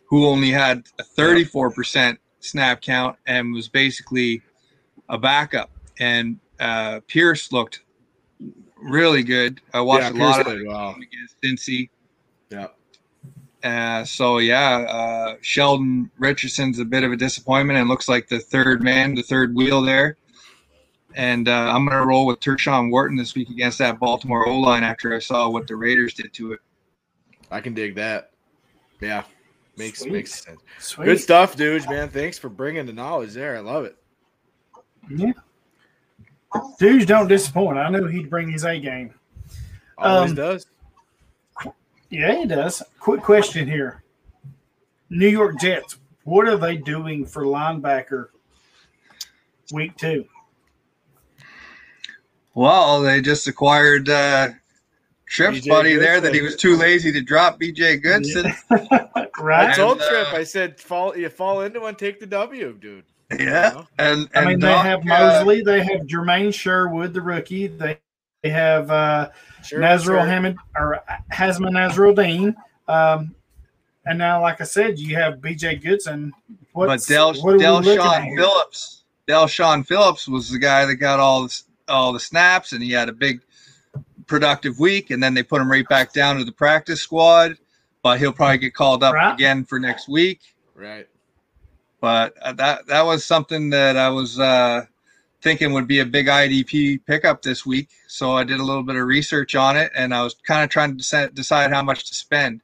who only had a 34% snap count and was basically a backup. And uh, Pierce looked really good. I watched
Yeah,
a lot of
well.
him against Cincy.
Yeah.
Uh, so yeah, uh, Sheldon Richardson's a bit of a disappointment and looks like the third man, the third wheel there. And uh, I'm going to roll with Tershawn Wharton this week against that Baltimore O line after I saw what the Raiders did to it.
I can dig that. Yeah, makes
Sweet.
makes sense.
Sweet.
Good stuff, dudes. Man, thanks for bringing the knowledge there. I love it.
Yeah. Dudes don't disappoint. I knew he'd bring his A game.
Always
Um,
does.
Yeah, he does. Quick question here. New York Jets, what are they doing for linebacker week two?
Well, they just acquired uh, Tripp's
BJ
buddy there that he was too lazy to drop BJ Goodson.
I
right?
told
and,
Trip,
uh,
I said, fall you fall into one, take the W, dude.
Yeah. And,
I
and
mean, they
Doc,
have
uh,
Mosley, they have Jamien Sherwood, the rookie, they, they have uh,
Sure,
Nazrul
sure.
Hamid or Hasman Nazrul Dean. Um, and now, like I said, you have BJ Goodson.
but Del
what are we looking at
Del'Shawn
here?
Phillips, Del'Shawn Phillips was the guy that got all the, all the snaps, and he had a big productive week. And then they put him right back down to the practice squad. But he'll probably get called up
Right.
again for next week.
Right.
But uh, that that was something that I was uh, thinking would be a big IDP pickup this week. So I did a little bit of research on it, and I was kind of trying to decide, decide how much to spend.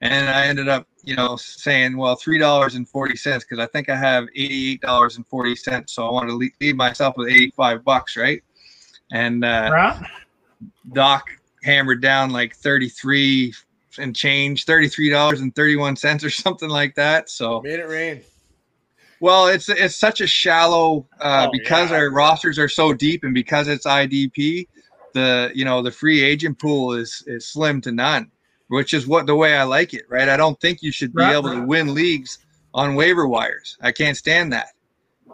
And I ended up, you know, saying, well, three dollars and forty cents because I think I have eighty-eight dollars and forty cents. So I want to leave, leave myself with eighty-five bucks, right? And uh,
Right?
Doc hammered down like thirty-three and change, thirty-three dollars and thirty-one cents or something like that. So
Made it rain.
Well, it's it's such a shallow uh,
Oh,
because
yeah.
our rosters are so deep and because it's IDP, the you know the free agent pool is is slim to none, which is what the way I like it. Right, I don't think you should be
Right.
able to win leagues on waiver wires. I can't stand that.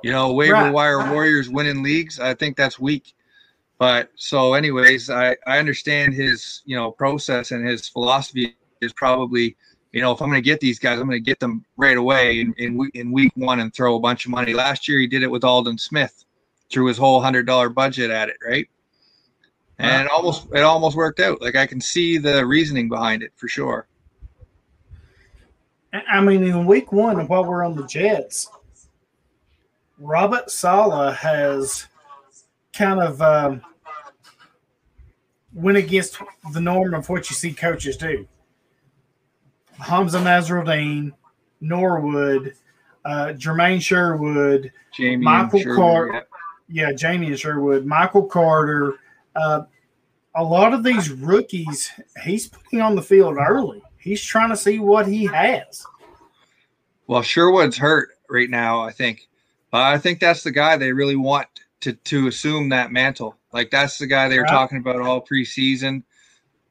You know, waiver
Right.
wire warriors winning leagues. I think that's weak. But so, anyways, I I understand his you know process and his philosophy is probably you know, if I'm going to get these guys, I'm going to get them right away in in week, in week one and throw a bunch of money. Last year, he did it with Aldon Smith, threw his whole hundred dollar budget at it, right? And it almost it almost worked out. Like I can see the reasoning behind it for sure.
I mean, in week one, while we're on the Jets, Robert Saleh has kind of um, went against the norm of what you see coaches do. Hamsah Nasirildeen, Norwood, uh, Jamien Sherwood,
Jamie,
Michael
and Sherwood,
Clark.
yeah.
yeah, Jamien Sherwood, Michael Carter. Uh, a lot of these rookies, he's putting on the field early. He's trying to see what he has.
Well, Sherwood's hurt right now, I think. But I think that's the guy they really want to to assume that mantle. Like that's the guy they were
Right.
talking about all preseason,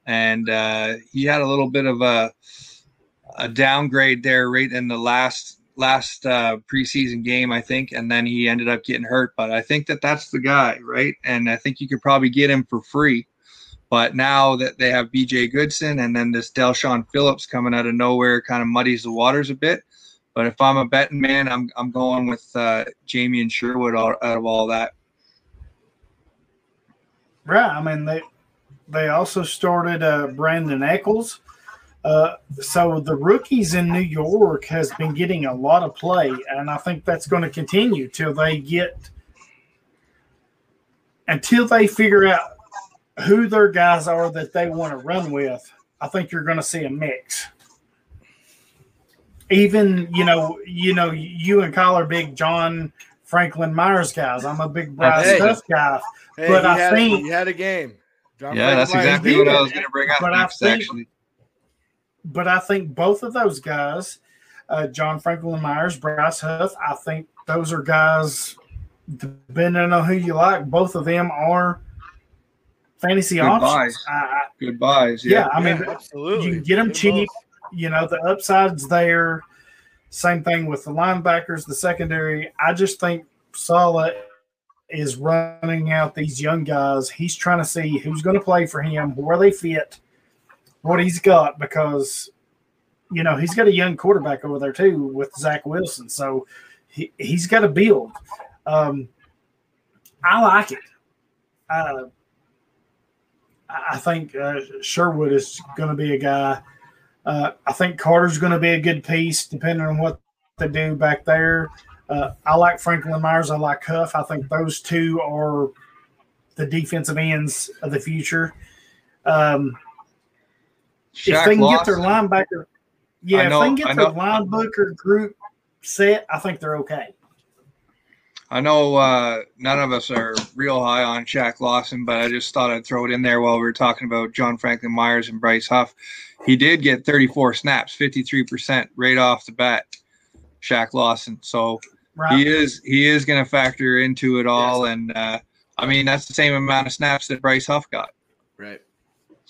and uh, he had a little bit of a a downgrade there right in the last last uh, preseason game, I think, and then he ended up getting hurt. But I think that that's the guy, right? And I think you could probably get him for free. But now that they have BJ Goodson and then this Del'Shawn Phillips coming out of nowhere kind of muddies the waters a bit. But if I'm a betting man, I'm I'm going with uh, and Sherwood out of all that.
Right. I mean they they also started uh, Brandon Echols. Uh, so the rookies in New York has been getting a lot of play, and I think that's going to continue till they get until they figure out who their guys are that they want to run with. I think you're going to see a mix. Even you know, you know, you and Kyle are big John Franklin Myers guys. I'm a big Bryce
Hey.
Huff guy,
Hey,
but I
had,
think
he had a game. John
Yeah, that's
Franklin
exactly what I was going to bring up
But I
next.
think-
Actually,
but I think both of those guys, uh, John Franklin Myers, Bryce Huff, I think those are guys. Depending on who you like, both of them are fantasy
Good
options.
buys.
I, I,
goodbyes.
yeah,
Yeah.
I mean,
Yeah, absolutely.
you can get them
Get
cheap.
both.
You know, the upside's there. Same thing with the linebackers, the secondary. I just think Saleh is running out these young guys. He's trying to see who's going to play for him, where they fit, what he's got, because you know he's got a young quarterback over there too with Zach Wilson. So he, he's got to build. Um, I like it. Uh, I I think uh, Sherwood is going to be a guy. Uh, I think Carter's going to be a good piece, depending on what they do back there. Uh, I like Franklin Myers. I like Huff. I think those two are the defensive ends of the future. Um, if they can get their
Lawson.
linebacker, yeah,
know-
if they can get their linebacker group set, I think they're okay.
I know uh, none of us are real high on Shaq Lawson, but I just thought I'd throw it in there while we were talking about John Franklin Myers and Bryce Huff. He did get 34 snaps, 53% right off the bat, Shaq Lawson. So
Right?
he is he is going to factor into it all, and uh, I mean that's the same amount of snaps that Bryce Huff got.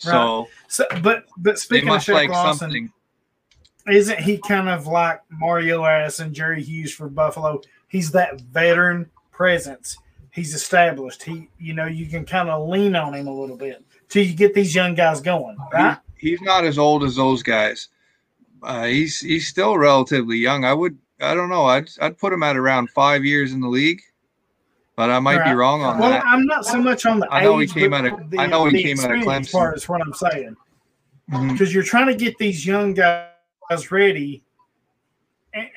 Right.
So
So, but but speaking of
must like
Lawson,
something.
isn't he kind of like Mario Addison and Jerry Hughes for Buffalo? He's that veteran presence. He's established. He, you know, you can kind of lean on him a little bit till you get these young guys going, right?
he's not as old as those guys. Uh, he's he's still relatively young. I would I don't know. I'd I'd put him at around five years in the league, but I might be wrong on that.
Well,
that.
I'm not so much on the
I know he
age,
came out of-
the,
I know he came out of Clemson.
Part is what I'm saying
mm-hmm.
because you're trying to get these young guys ready, and,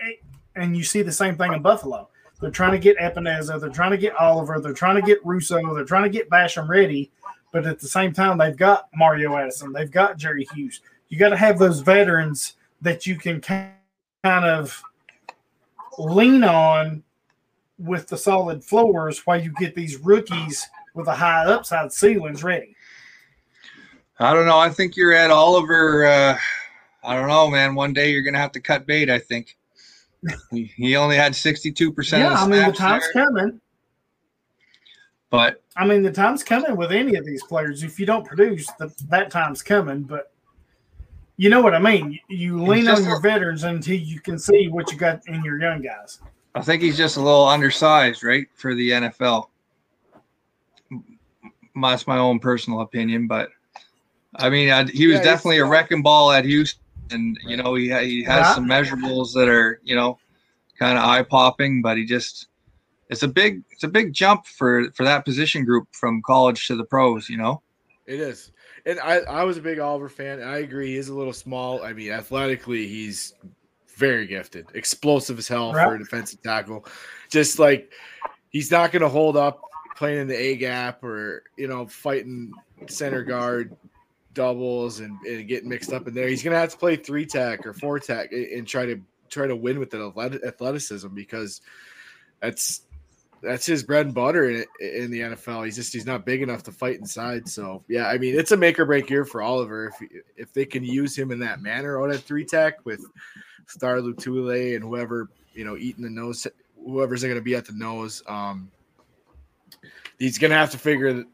and you see the same thing in Buffalo. They're trying to get Epenesa, they're trying to get Oliver, they're trying to get Rousseau, they're trying to get Basham ready, but at the same time, they've got Mario Addison, they've got Jerry Hughes. You got to have those veterans that you can kind of lean on with the solid floors while you get these rookies with a high upside ceilings ready.
I don't know. I think you're at Oliver. Uh, I don't know, man. One day you're gonna have to cut bait. I think he, only had 62 percent.
Yeah,
of
I mean the time's
there,
coming.
but
I mean the time's coming with any of these players. If you don't produce, the, that time's coming. But you know what I mean. You, lean on your veterans until you can see what you got in your young guys.
I think he's just a little undersized, right, for the NFL. That's my own personal opinion, but I mean, I, he was
Yeah,
definitely a wrecking ball at Houston, and you know, he he has
Yeah.
some measurables that are you know kind of eye popping, but he just it's a big it's a big jump for for that position group from college to the pros, you know.
It is. And I, I was a big Oliver fan. I agree. He is a little small. I mean, athletically, he's very gifted, explosive as hell for a defensive tackle. Just like he's not going to hold up playing in the A gap or, you know, fighting center guard doubles and, and getting mixed up in there. He's going to have to play three tack or four tack and try to try to win with that athletic- athleticism because that's that's his bread and butter in, in the NFL. He's just he's not big enough to fight inside. So yeah, I mean it's a make or break year for Oliver if if they can use him in that manner on a three tech with Star Lotulelei and whoever you know eating the nose, whoever's going to be at the nose. Um, he's going to have to figure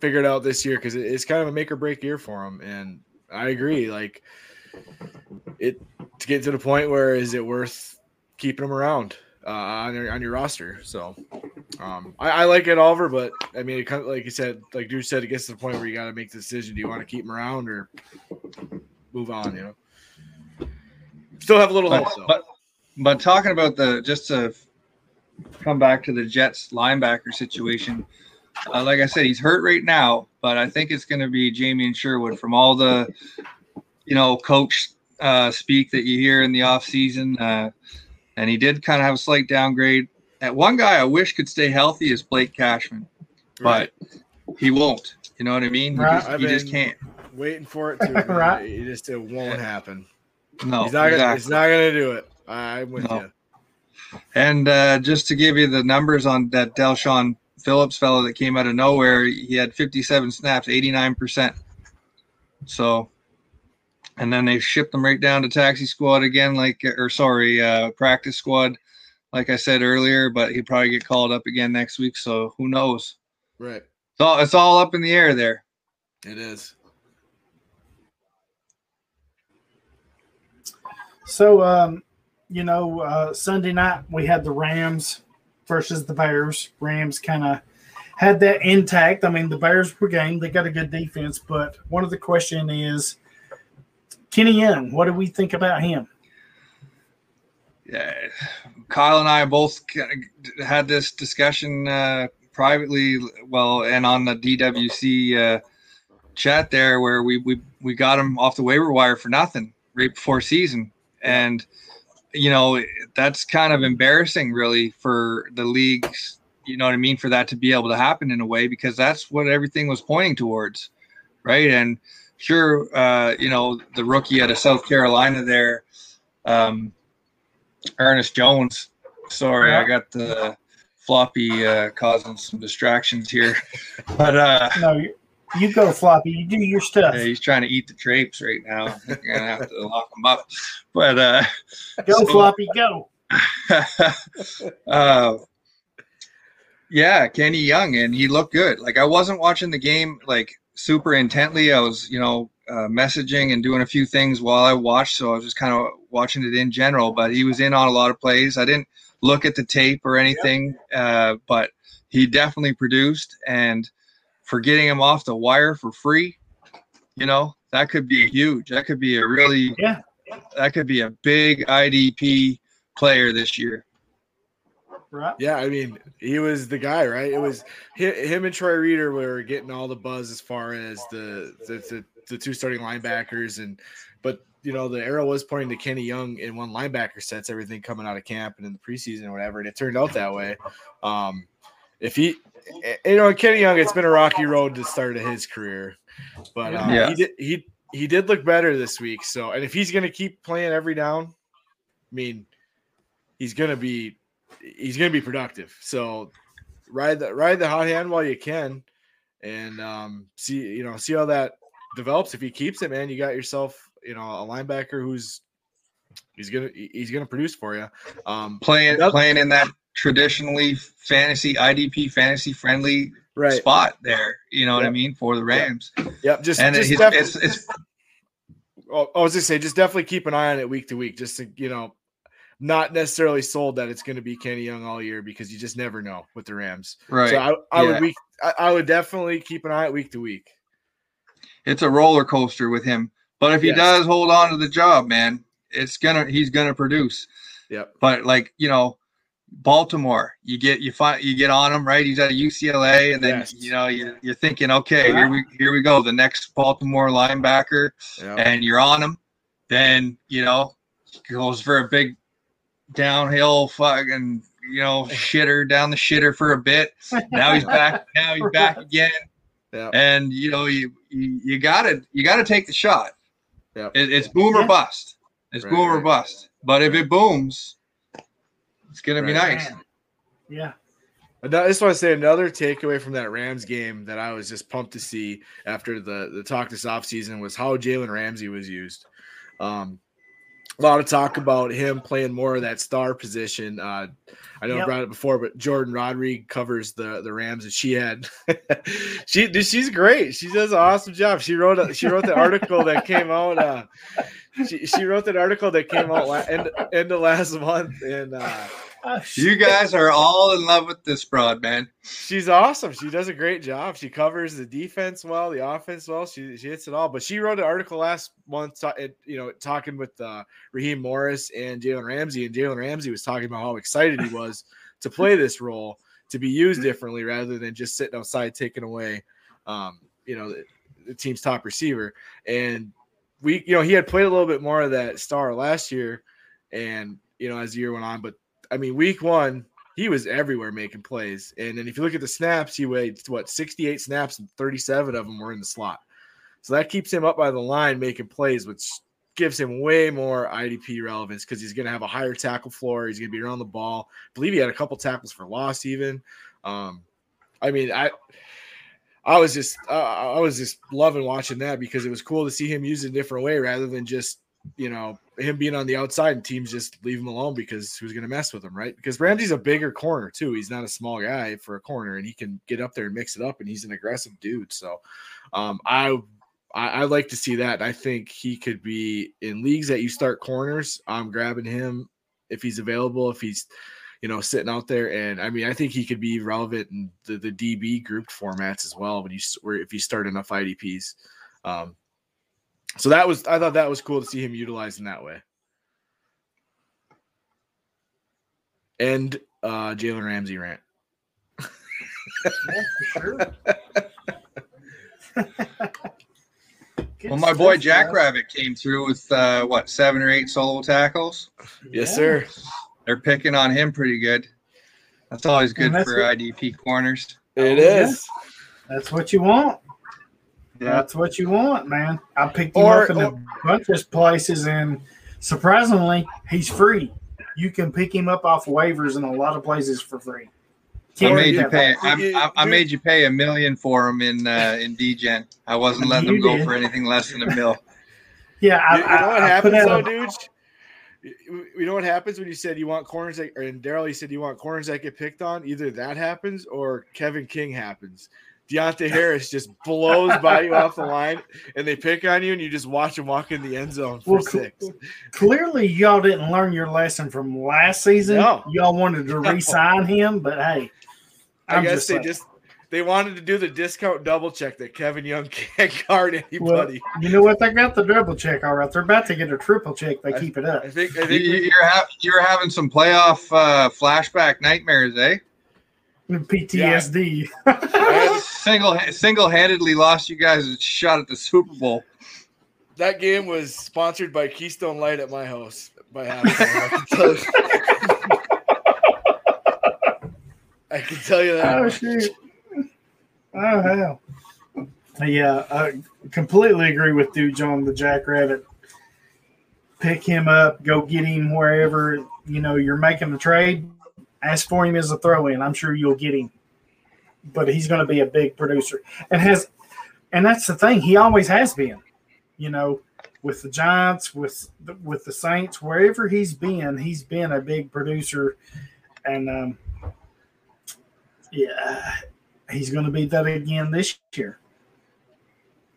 figure it out this year because it's kind of a make or break year for him. And I agree, like it to get to the point where is it worth keeping him around? uh, on your on your roster. So um, I, I like it Oliver, but I mean, it kind of, like you said, like Drew said, it gets to the point where you got to make the decision: do you want to keep him around or move on? You know, still have a little
But,
hope though.
but but talking about the just to come back to the Jets linebacker situation, uh, like I said, he's hurt right now, but I think it's going to be Jamien Sherwood from all the you know coach uh, speak that you hear in the off season. Uh, and he did kind of have a slight downgrade. At one guy I wish could stay healthy is Blake Cashman, but he won't. You know what I mean? He
Right.
just, he just can't.
waiting for it to. but
Right.
It just it won't happen.
No,
he's not. Gonna,
exactly.
He's not going to do it. I'm with
No.
you.
And uh, just to give you the numbers on that Del'Shawn Phillips fellow that came out of nowhere, he had 57 snaps, 89%. So, and then they shipped him right down to taxi squad again, like, or sorry, uh, practice squad, like I said earlier, but he'd probably get called up again next week. So who knows?
Right.
It's all, it's all up in the air there.
It is.
So, um, you know, uh, Sunday night we had the Rams versus the Bears. Rams kind of had that intact. I mean, the Bears were game; they got a good defense. But one of the question is, Kenny Young. What do we think about him?
yeah, Kyle and I both had this discussion uh, privately, well, and on the DWC uh, chat there, where we we we got him off the waiver wire for nothing right before season, and you know that's kind of embarrassing, really, for the leagues. You know what I mean? For that to be able to happen in a way, because that's what everything was pointing towards, right? And sure, uh, you know the rookie out of South Carolina there. Um, Ernest Jones. Sorry, I got the floppy uh, causing some distractions here, but uh,
No, you, you go floppy. You do your stuff.
yeah, he's trying to eat the drapes right now. I'm gonna have to lock him up. But uh,
Go
so-
floppy. Go.
uh, yeah, Kenny Young, and he looked good. Like I wasn't watching the game like super intently. I was, you know, uh, messaging and doing a few things while I watched, so I was just kind of watching it in general. But he was in on a lot of plays. I didn't look at the tape or anything, uh, but he definitely produced. And for getting him off the wire for free, you know, that could be huge. That could be a really,
Yeah.
that could be a big IDP player this year.
Right.
Yeah, I mean, he was the guy, right? It was him and Troy Reeder were getting all the buzz as far as the the, the, the two starting linebackers, and but you know the arrow was pointing to Kenny Young in one linebacker sets everything coming out of camp and in the preseason or whatever, and it turned out that way. Um, if he, you know, Kenny Young, it's been a rocky road to start of his career, but um,
Yeah.
he did he he did look better this week. So, and if he's gonna keep playing every down, I mean, he's gonna be he's gonna be productive. So ride the ride the hot hand while you can, and um, see you know see how that develops. If he keeps it, man, you got yourself you know a linebacker who's he's gonna he's gonna produce for you. Um,
playing playing in that traditionally fantasy IDP fantasy friendly
right.
spot there. You know what I mean for the Rams,
Yep. Just,
and
just
it's, it's it's
oh, I was just say just definitely keep an eye on it week to week, just to you know. Not necessarily sold that it's going to be Kenny Young all year because you just never know with the Rams.
right.
So I, I
Yeah.
would week, I, I would definitely keep an eye at week to week.
it's a roller coaster with him. But if he
Yes.
does hold on to the job, man, it's gonna he's gonna produce.
Yep.
But like you know, Baltimore, you get you find you get on him right. He's at UCLA, and then
Yes.
you know you, you're thinking, okay, here we here we go, the next Baltimore linebacker.
Yeah.
and you're on him, then you know goes for a big downhill fucking you know shitter down the shitter for a bit. Now he's back. Now he's back again,
Yeah.
and you know you you, you gotta you gotta take the shot.
Yeah.
It, it's boom or bust. It's
Right,
boom or bust. But if it booms, it's gonna be nice.
Man. Yeah.
And I just want to say another takeaway from that Rams game that I was just pumped to see after the the talk this offseason was how Jalen Ramsey was used. Um, a lot of talk about him playing more of that star position. Uh, I know I brought it before, but Jordan Rodriguez covers the the Rams, and she had she dude, she's great. She does an awesome job. She wrote a, she wrote the article that came out. Uh, she, she wrote that article that came out la- end, end of last month, and uh,
Oh.
You guys are all in love with this broad, man.
She's awesome. She does a great job. She covers the defense well, the offense well. She she hits it all. But she wrote an article last month, you know, talking with uh, Raheem Morris and Jalen Ramsey, and Jalen Ramsey was talking about how excited he was to play this role, to be used differently rather than just sitting outside taking away, um, you know, the, the team's top receiver. And we, you know, he had played a little bit more of that star last year, and you know, as the year went on. But I mean, week one, he was everywhere making plays. And then if you look at the snaps, he weighed what 68 snaps and 37 of them were in the slot. So that keeps him up by the line making plays, which gives him way more IDP relevance because he's going to have a higher tackle floor. He's going to be around the ball. I believe he had a couple tackles for loss, even. Um, I mean, I. I was just, uh, I was just loving watching that because it was cool to see him use it a different way rather than just, you know, him being on the outside and teams just leave him alone because who's going to mess with him, right? Because Ramsey's a bigger corner too. He's not a small guy for a corner, and he can get up there and mix it up, and he's an aggressive dude. So, um, I, I, I like to see that. I think he could be in leagues that you start corners. I'm grabbing him if he's available. If he's, you know, sitting out there, and I mean, I think he could be relevant in the, the DB grouped formats as well when you where if you start enough IDPs. Um, so that was I thought that was cool to see him utilized in that way. And uh Jalen Ramsey rant.
Yeah, sure. Good
Well, my boy
stuff,
Jackrabbit came through with uh, what seven or eight solo tackles.
Yes,
Yeah.
sir.
They're picking on him pretty good. That's always good
that's
for
what-
IDP corners.
It
Oh, yeah. That's what you want.
Yeah.
That's what you want, man. I picked him
Or-
up in a bunch of places, and surprisingly, he's free. You can pick him up off waivers in a lot of places for free.
I made you pay. I, I, I made you pay a million for him in uh, in DGen. I wasn't letting
You
them go
did.
for anything less than a mil.
Yeah, I,
You, you know what
I- I
happens though,
a-
dude? You you know what happens when you said you want corners that, or and Daryl, you said you want corners that get picked on. Either that happens or Kevin King happens. Deonte Harris just blows by you off the line, and they pick on you, and you just watch him walk in the end zone for
Well,
six.
Clearly, y'all didn't learn your lesson from last season.
No.
Y'all wanted to re-sign him, but hey,
I
I'm
guess
just
they
saying.
just they wanted to do the discount double check that Kevin Young can't guard
Well,
anybody.
you know what? They got the double check. All right, they're about to get a triple check. They
I-
keep it up.
I think I
You,
think we-
you're ha- you're having some playoff uh, flashback nightmares, eh?
PTSD.
Single single handedly lost you guys a shot at the Super Bowl.
that game was sponsored by Keystone Light at my house by halftime. I can tell you. I can tell you that.
oh shoot! Oh hell! Yeah, I completely agree with Dude John the Jackrabbit. Pick him up, go get him wherever you know you're making the trade. Ask for him as a throw-in. I'm sure you'll get him. But he's going to be a big producer, and has, and that's the thing. He always has been. You know, with the Giants, with with the Saints, wherever he's been, he's been a big producer, and um, yeah, he's going to be that again this year.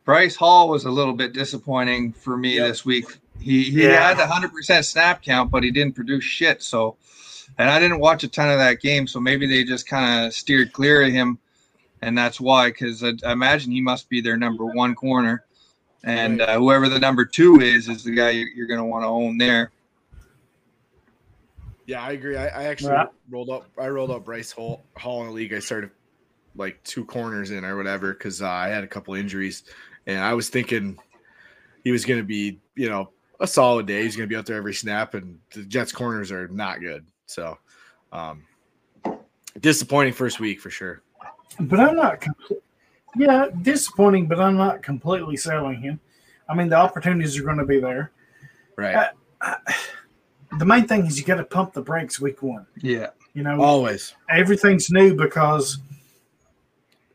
Bryce Hall was a little bit disappointing for me
Yep.
this week. He he
Yeah.
had a hundred percent snap count, but he didn't produce shit. So, and I didn't watch a ton of that game, so maybe they just kind of steered clear of him, and that's why. Because I, I imagine he must be their number one corner, and uh, whoever the number two is is the guy you, you're going to want to own there.
Yeah, I agree. I, I actually
Right.
rolled up. I rolled up Bryce Hall, Hall in the league. I started like two corners in or whatever because uh, I had a couple injuries, and I was thinking he was going to be, you know, a solid day. He's going to be out there every snap, and the Jets corners are not good. So, um, disappointing first week for sure.
But I'm not. compl- Yeah, disappointing, but I'm not completely selling him. I mean, the opportunities are going to be there.
Right.
The main thing is you got to pump the brakes week one.
Yeah,
You know,
Always,
everything's new because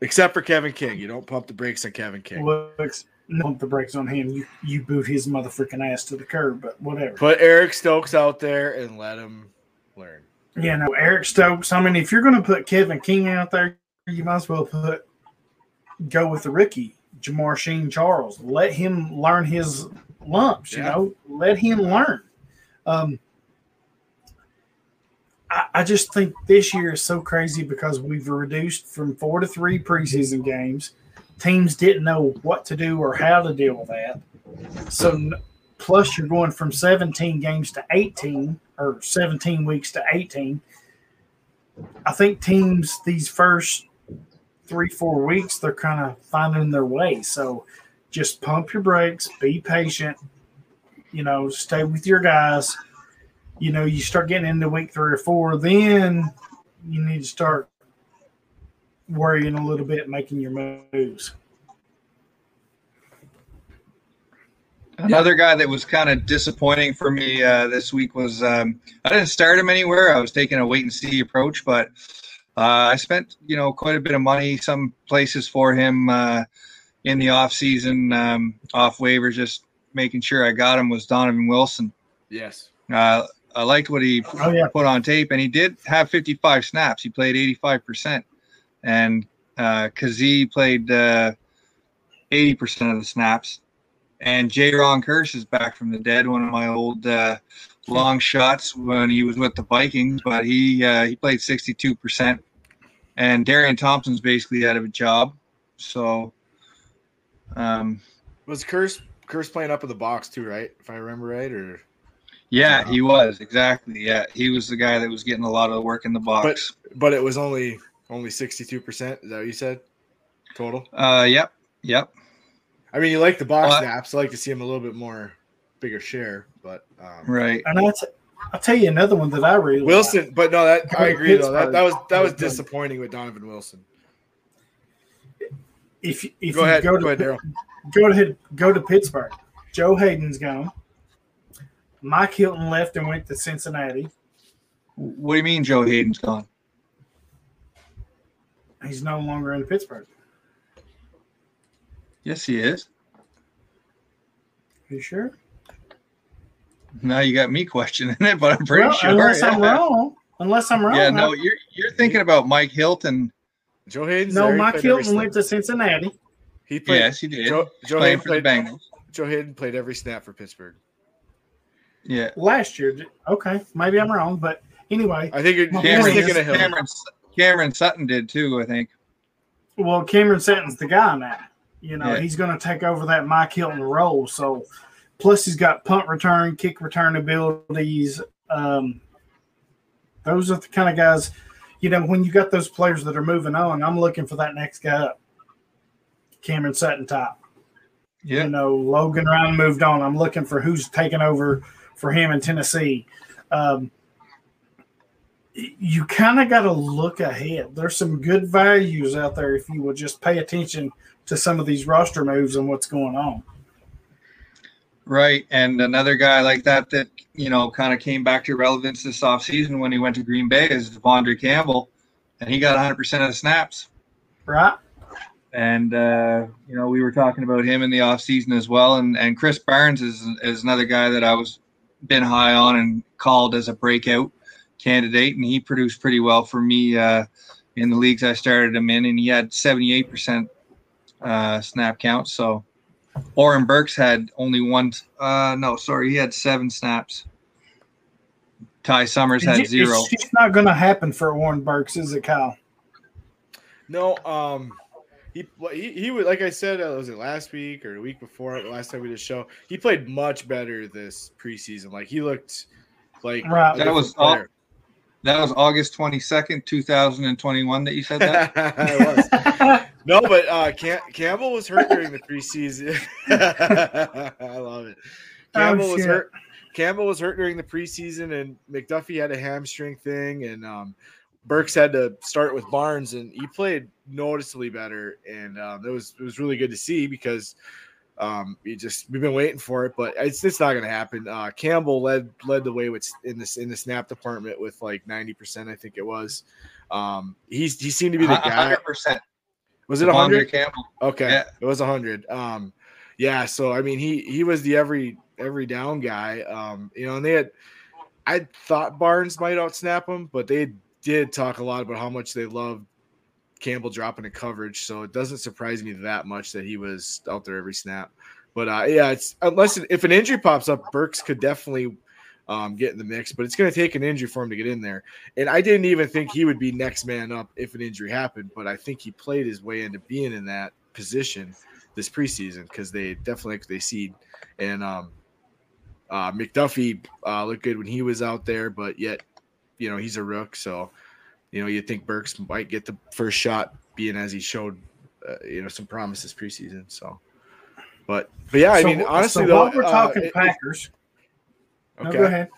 except for Kevin King. You don't pump the brakes on Kevin King.
looks pump the brakes on him. You you boot his motherfucking ass to the curb, but whatever.
Put Eric Stokes out there and let him learn.
Yeah, no, Eric Stokes. I mean, if you're going to put Kevin King out there, you might as well put go with the rookie Shemar Jean-Charles. Let him learn his lumps. You know, let him learn. Um, I, just think this year is so crazy because we've reduced from four to three preseason games. Teams didn't know what to do or how to deal with that. So, plus you're going from 17 games to 18 or 17 weeks to 18. I think teams these first three, four weeks, they're kind of finding their way. So just pump your brakes, be patient, you know, stay with your guys. You know, you start getting into week three or four, then you need to start worrying a little bit, making your moves.
Another guy that was kind of disappointing for me uh, this week was um, I didn't start him anywhere. I was taking a wait and see approach, but uh, I spent you know quite a bit of money some places for him uh, in the off season, um, off waivers, just making sure I got him. Was Donovan Wilson?
Yes.
Uh, I liked what he
Oh, yeah.
put on tape, and he did have 55 snaps. He played 85 percent, and uh, Kazee played uh, 80 percent of the snaps. And Jayron Kearse is back from the dead, one of my old uh, long shots when he was with the Vikings, but he uh, he played 62 percent. And Darian Thompson's basically out of a job, so um,
Was Kearse Kearse playing up in the box too, right? If I remember right, or
yeah, he was exactly. Yeah, he was the guy that was getting a lot of the work in the box.
but but it was only only sixty two percent. Is that what you said? Total.
Uh, yep, yep.
I mean, you like the box
Well, I-
snaps. I like to see him a little bit more bigger share, but um,
Right.
And that's, I'll tell you another one that I really like.
Wilson. But no, that I agree though. That, that was that was disappointing with Donovan Wilson.
If if
Go
you
ahead,
go to
go ahead, Daryl.
go to go to Pittsburgh, Joe Haden's gone. Mike Hilton left and went to Cincinnati.
What do you mean, Joe Haden's gone?
He's no longer in Pittsburgh.
Yes, he is.
Are You sure?
Now you got me questioning it, but I'm pretty
well,
sure.
unless
yeah.
I'm wrong. Unless I'm wrong.
Yeah,
I-
no, you're you're thinking about Mike Hilton.
Joe Haden's
no.
there.
Mike
played
Hilton went to Cincinnati.
He played.
yes, he did.
Joe, Joe
Playing
Haden
for the
played.
Bengals.
Joe Haden played every snap for Pittsburgh.
Yeah.
last year. Okay, maybe I'm wrong, but anyway,
I think you're,
My
you're
point
thinking
is.
Cameron, Cameron Sutton did too, I think.
well, Cameron Sutton's the guy now. You know,
Yeah.
he's going to take over that Mike Hilton role. So, plus he's got punt return, kick return abilities. Um, those are the kind of guys. You know, when you got those players that are moving on, I'm looking for that next guy up. Cameron Sutton top.
Yeah.
You know, Logan Ryan moved on. I'm looking for who's taking over for him in Tennessee. Um, you kind of got to look ahead. There's some good values out there if you will just pay attention to some of these roster moves and what's going on.
Right. And another guy like that that, you know, kind of came back to relevance this offseason when he went to Green Bay is De'Vondre Campbell. And he got 100% of the snaps.
Right?
And, uh, you know, we were talking about him in the offseason as well. And, and Krys Barnes is, is another guy that I was been high on and called as a breakout candidate. And he produced pretty well for me uh, in the leagues I started him in. And he had 78% uh, snap count. So Oren Burks had only one. Uh, no, sorry, he had seven snaps. Ty Summers had
It's-
zero.
It's just not going to happen for Oren Burks, is it, Kyle?
No, um, he he he would like I said, uh, was it last week or the week before? Last time we did a show, he played much better this preseason. Like he looked like
Right.
That was all- That was August 22nd, 2021 that you said that?
It was. No, but uh, Cam- Campbell was hurt during the preseason. I love it. Campbell was hurt. Campbell was hurt during the preseason, and McDuffie had a hamstring thing, and um, Burks had to start with Barnes, and he played noticeably better, and um, it was it was really good to see because um, we just we've been waiting for it, but it's it's not going to happen. Uh, Campbell led led the way with in this in the snap department with like ninety percent, I think it was. Um, he's he seemed to be the guy.
100%.
Was it hundred?
Campbell.
Okay,
Yeah.
it was a hundred. Um, yeah. So I mean, he he was the every every down guy. Um, you know, and they had. I thought Barnes might outsnap him, but they did talk a lot about how much they loved Campbell dropping a coverage. So it doesn't surprise me that much that he was out there every snap. But uh, yeah, it's unless if an injury pops up, Burks could definitely um, get in the mix. But it's going to take an injury for him to get in there. And I didn't even think he would be next man up if an injury happened, but I think he played his way into being in that position this preseason because they definitely they seed and um, uh, McDuffie uh, looked good when he was out there, but yet you know he's a rook, so you know you think Burks might get the first shot, being as he showed uh, you know some promises preseason. So, but but yeah, I
So-
mean honestly
so
though,
while we're
uh,
talking
it-
Packers. No,
okay,
go ahead.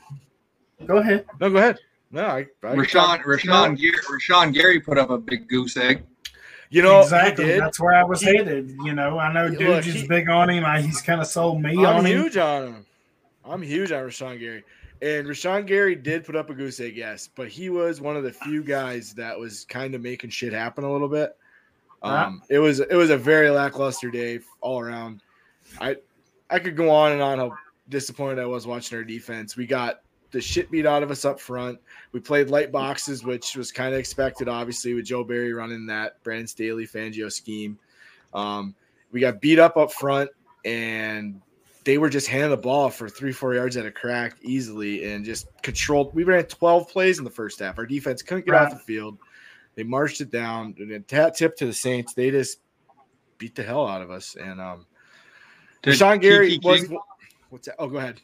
Go ahead.
no, go ahead. No, I, I
Rashan Rashan Gary, Rashan Gary put up a big goose egg.
you know
exactly. That's where I was
He-
headed. You know, I know
Look,
Dude is big on him. I, he's kind of sold me
I'm
on him.
I'm huge on him. I'm huge on Rashan Gary. And Rashan Gary did put up a goose egg, yes, but he was one of the few guys that was kind of making shit happen a little bit. Um, it was it was a very lackluster day all around. I I could go on and on how disappointed I was watching our defense. We got the shit beat out of us up front. We played light boxes, which was kind of expected, obviously, with Joe Barry running that Brandon Staley Fangio scheme. Um, we got beat up up front, and they were just handing the ball for three, four yards at a crack easily and just controlled. We ran 12 plays in the first half. Our defense couldn't get
Right.
off the field. They marched it down and then tat tip to the Saints. They just beat the hell out of us. And um,
Did
Rashan Gary
Keke
was.
King-
What's that? Oh, go ahead.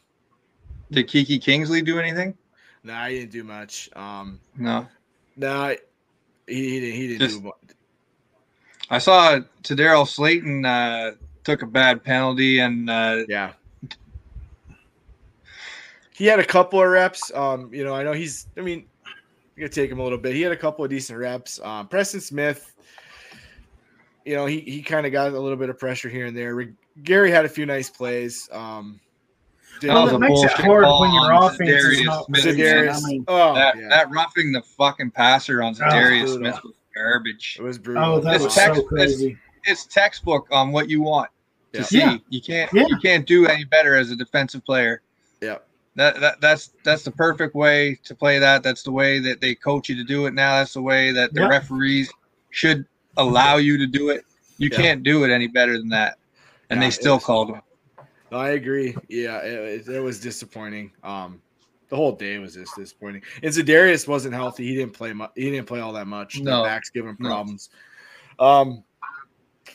Did Keke Kingsley do anything?
Nah, he didn't do much. Um,
No.
nah, he, he didn't. He didn't
Just-
do much.
I saw to Daryl Slayton uh, took a bad penalty and uh,
Yeah. He had a couple of reps. Um, you know, I know he's. I mean, you gotta take him a little bit. He had a couple of decent reps. Um, Preston Smith. You know, he he kind of got a little bit of pressure here and there. Re- Gary had a few nice plays. Um, did-
That
Well, it makes it hard when your
on
offense is not
Smith.
good. I mean,
oh,
that,
yeah.
that roughing the fucking passer on Za'Darius
brutal.
Smith was garbage.
it was brutal.
oh, that
This
was
text-
so crazy.
It's textbook on what you want to
Yeah.
see.
Yeah.
You can't
Yeah.
you can't do any better as a defensive player.
Yeah.
That, that that's that's the perfect way to play that. That's the way that they coach you to do it now. That's the way that the
Yeah.
referees should allow you to do it. You
Yeah.
can't do it any better than that. And
Yeah,
they still
it's-
called him.
No, I agree. Yeah, it, it, it was disappointing. Um, the whole day was just disappointing. And Za'Darius wasn't healthy. He didn't play much. He didn't play all that much. The
No.
back's giving him
No.
problems. Um,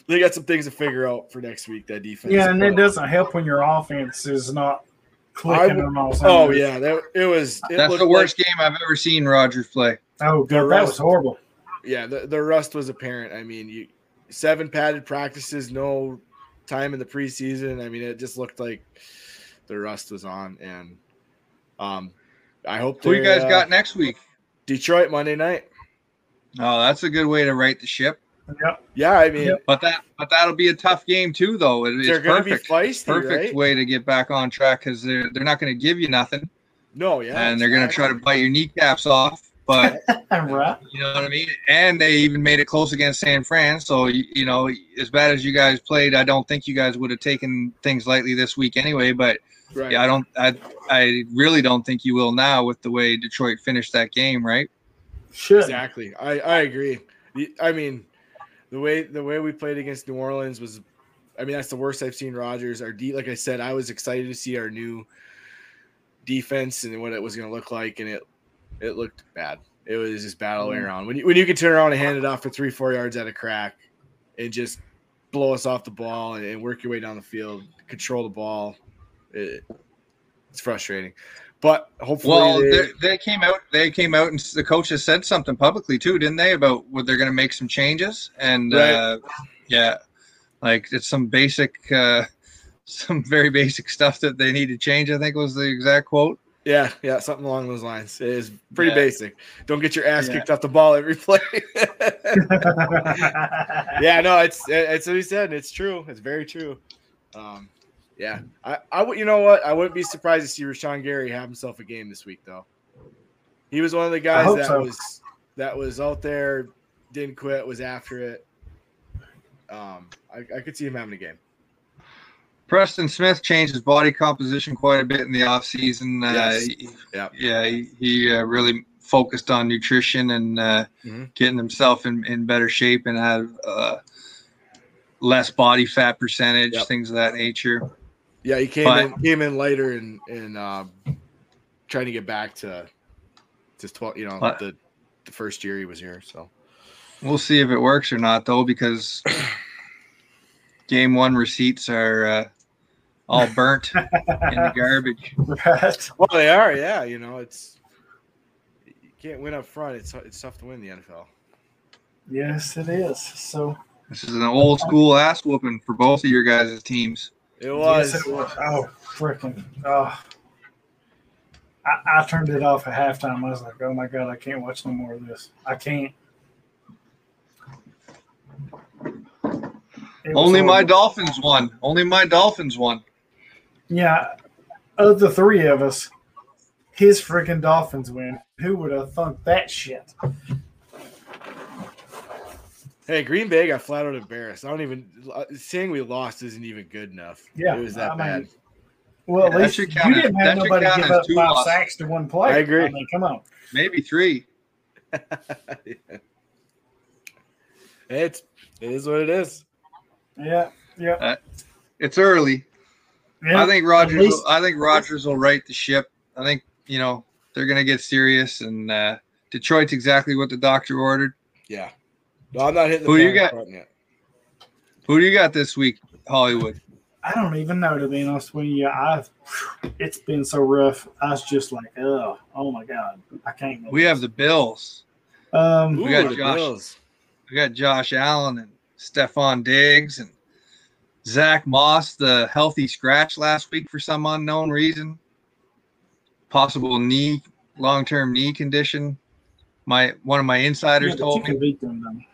they got some things to figure out for next week. That defense.
Yeah, and it doesn't help when your offense is not clicking
I
on all
Oh
cylinders.
yeah, that it was. It
That's the worst
like-
game I've ever seen Rodgers play.
Oh,
The
God, that
rest-
was horrible.
yeah, the, the rust was apparent. I mean, you seven padded practices, no time in the preseason. I mean, it just looked like the rust was on, and um, I hope
Who you guys
uh,
got next week?
Detroit Monday night.
Oh, that's a good way to right the ship.
Yep.
Yeah, I mean,
But that but that'll be a tough game too, though. It,
they're
it's
going to be
perfect.
feisty,
Perfect
right?
way to get back on track because they're they're not going to give you nothing,
No, yeah,
and they're going to try to bite your kneecaps off. But
right.
you know what I mean. And they even made it close against San Fran. So you, you know, as bad as you guys played, I don't think you guys would have taken things lightly this week anyway. But
Right.
yeah, I don't. I I really don't think you will now with the way Detroit finished that game. Right?
Should.
Exactly. I, I agree. I mean, the way the way we played against New Orleans was, I mean, that's the worst I've seen Rodgers. Our D, like I said, I was excited to see our new defense and what it was going to look like, and it it looked bad. It was just all the way mm. around. When you when you can turn around and hand it off for three four yards at a crack, and just blow us off the ball and, and work your way down the field, control the ball, it, it's frustrating. But hopefully,
Well,
they-
they, came out. They came out, and the coaches said something publicly too, didn't they? About what they're going to make some changes, and
Right.
uh, yeah, like it's some basic, uh, some very basic stuff that they need to change. I think was the exact quote.
Yeah, yeah, something along those lines. It is pretty
Yeah.
basic. Don't get your ass
Yeah.
kicked off the ball every play. yeah, no, it's it's what he said. It's true. It's very true. Um, yeah, I, I would. You know what? I wouldn't be surprised to see Rashan Gary have himself a game this week, though. He was one of the guys that
so.
was that was out there, didn't quit, was after it. Um, I, I could see him having a game.
Preston Smith changed his body composition quite a bit in the offseason. Uh,
Yes.
he-
Yep.
Yeah, he, he uh, really focused on nutrition and uh,
Mhm.
getting himself in, in better shape and have uh, less body fat percentage,
Yep.
things of that nature.
Yeah, he came
But-
in came in lighter and and um, trying to get back to just twelve. You know,
What?
the the first year he was here. So
We'll see if it works or not, though, because game one receipts are uh, all burnt in the garbage.
Right.
well, they are. Yeah, you know, it's you can't win up front. It's it's tough to win the NFL.
Yes, it is. So
This is an old school ass whooping for both of your guys' teams.
It was.
Yes, it was. Oh, freaking. Oh. I, I turned it off at halftime. I was like, oh my God, I can't watch no more of this. I can't. It
Only my
horrible.
Dolphins won. Only my Dolphins won.
Yeah. Of the three of us, his freaking Dolphins win. Who would have thunk that shit?
Hey, Green Bay got flat out embarrassed. I don't even saying we lost isn't even good enough.
Yeah,
it was that
I mean,
bad.
Well, at
Yeah, that
least
should
you
count as-
didn't have nobody give up
two
five
losses.
sacks to one player.
I agree.
I mean, come on.
Maybe three.
It's it is what it is.
Yeah, yeah.
It's early.
yeah.
I think Rodgers.
least-
I think Rodgers will right the ship. I think you know they're gonna get serious, and uh, Detroit's exactly what the doctor ordered.
Yeah. No, I'm not hitting the
Who you got?
yet.
Who do you got this week, Hollywood?
I don't even know to be honest with you. I it's been so rough. I was just like, oh, oh my god, I can't. go
We have the Bills.
um,
We got Josh.
Bills.
We got Josh Allen and Stefon Diggs and Zack Moss, the healthy scratch last week for some unknown reason. Possible knee, long-term knee condition. My one of my
yeah,
insiders
but you
told me.
can beat them.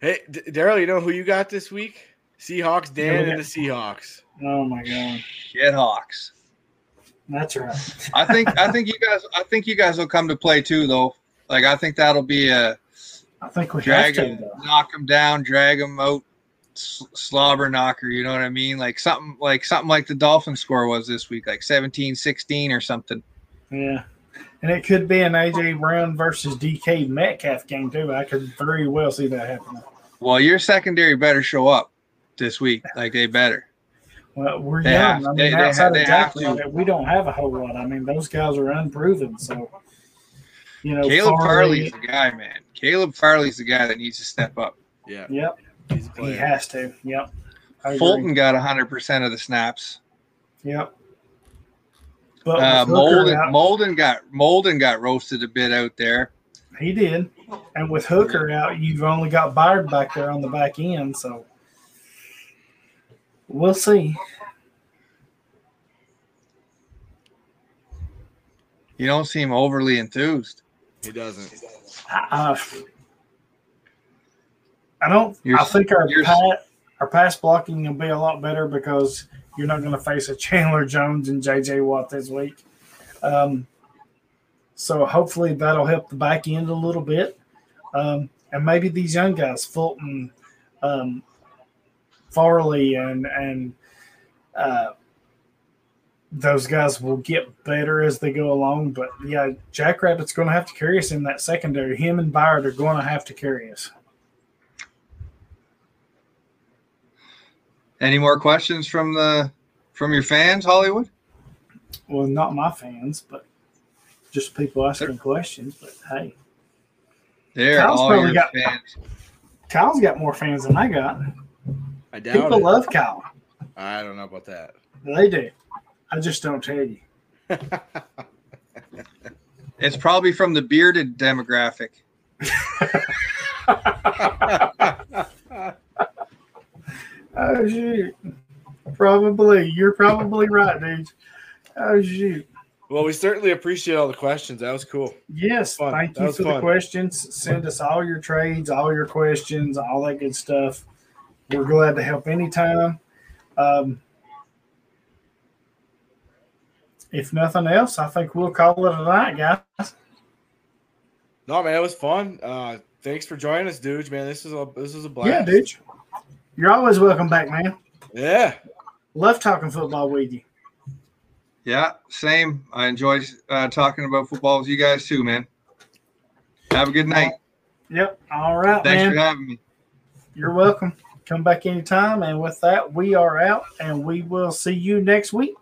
Though.
Hey, D- Daryl, you know who you got this week? Seahawks, Dan,
we
and the Seahawks.
Oh my god,
Shit Hawks.
that's right.
I think I think you guys I think you guys will come to play too though. Like I think that'll be a
I think we
drag
have to.
him, knock him down, drag him out, s- slobber knocker. You know what I mean? Like something like something like the Dolphin score was this week, like 17-16 or something.
Yeah, and it could be an AJ Brown versus DK Metcalf game too. I could very well see that happening.
Well, your secondary better show up this week. Like they better.
Well, we're
They
young.
have-
I mean,
they- they
outside
they have
Jack,
to.
we don't have a whole lot. I mean, those guys are unproven. So, you know,
Caleb
Farley-
Farley's the guy, man. Caleb Farley's the guy that needs to step up.
Yeah,
Yep, he has to. Yep. I agree.
Fulton got 100% of the snaps.
Yep. But
Uh, Molden,
out-
Molden got Molden got roasted a bit out there.
he did, and with Hooker out, you've only got Byard back there on the back end. So we'll see.
You don't seem overly enthused.
He doesn't.
I, I don't.
You're-
I think our
you're-
our pass blocking will be a lot better because you're not going to face a Chandler Jones and J.J. Watt this week. Um, so hopefully that'll help the back end a little bit, um, and maybe these young guys, Fulton, um, Farley, and and uh, those guys will get better as they go along. But yeah, Jackrabbit's going to have to carry us in that secondary. Him and Byard are going to have to carry us.
Any more questions from the from your fans, Hollywood?
Well, not my fans, but just people asking questions. But hey,
They're
Kyle's
all
probably
your
got-
fans.
Kyle's got more fans than I got.
I doubt
People
it.
love Kyle.
I don't know about that.
They do. I just don't tell you.
It's probably from the bearded demographic.
Oh shoot. Probably. You're probably right, dude. Oh shoot.
well, we certainly appreciate all the questions. That was cool.
Yes,
Fun.
thank you
was
for the questions. Send us all your trades, all your questions, all that good stuff. We're glad to help anytime. Um, if nothing else, I think we'll call it a night, guys.
No, man, it was fun. Uh, thanks for joining us, dude. Man, this is a this is a blast.
Yeah, dude. You're always welcome back, man.
Yeah.
Love talking football with you.
Yeah, same. I enjoy uh, talking about football with you guys too, man. Have a good night.
Yep. All right,
Thanks
man.
for having me.
You're welcome. Come back anytime. And with that, we are out and we will see you next week.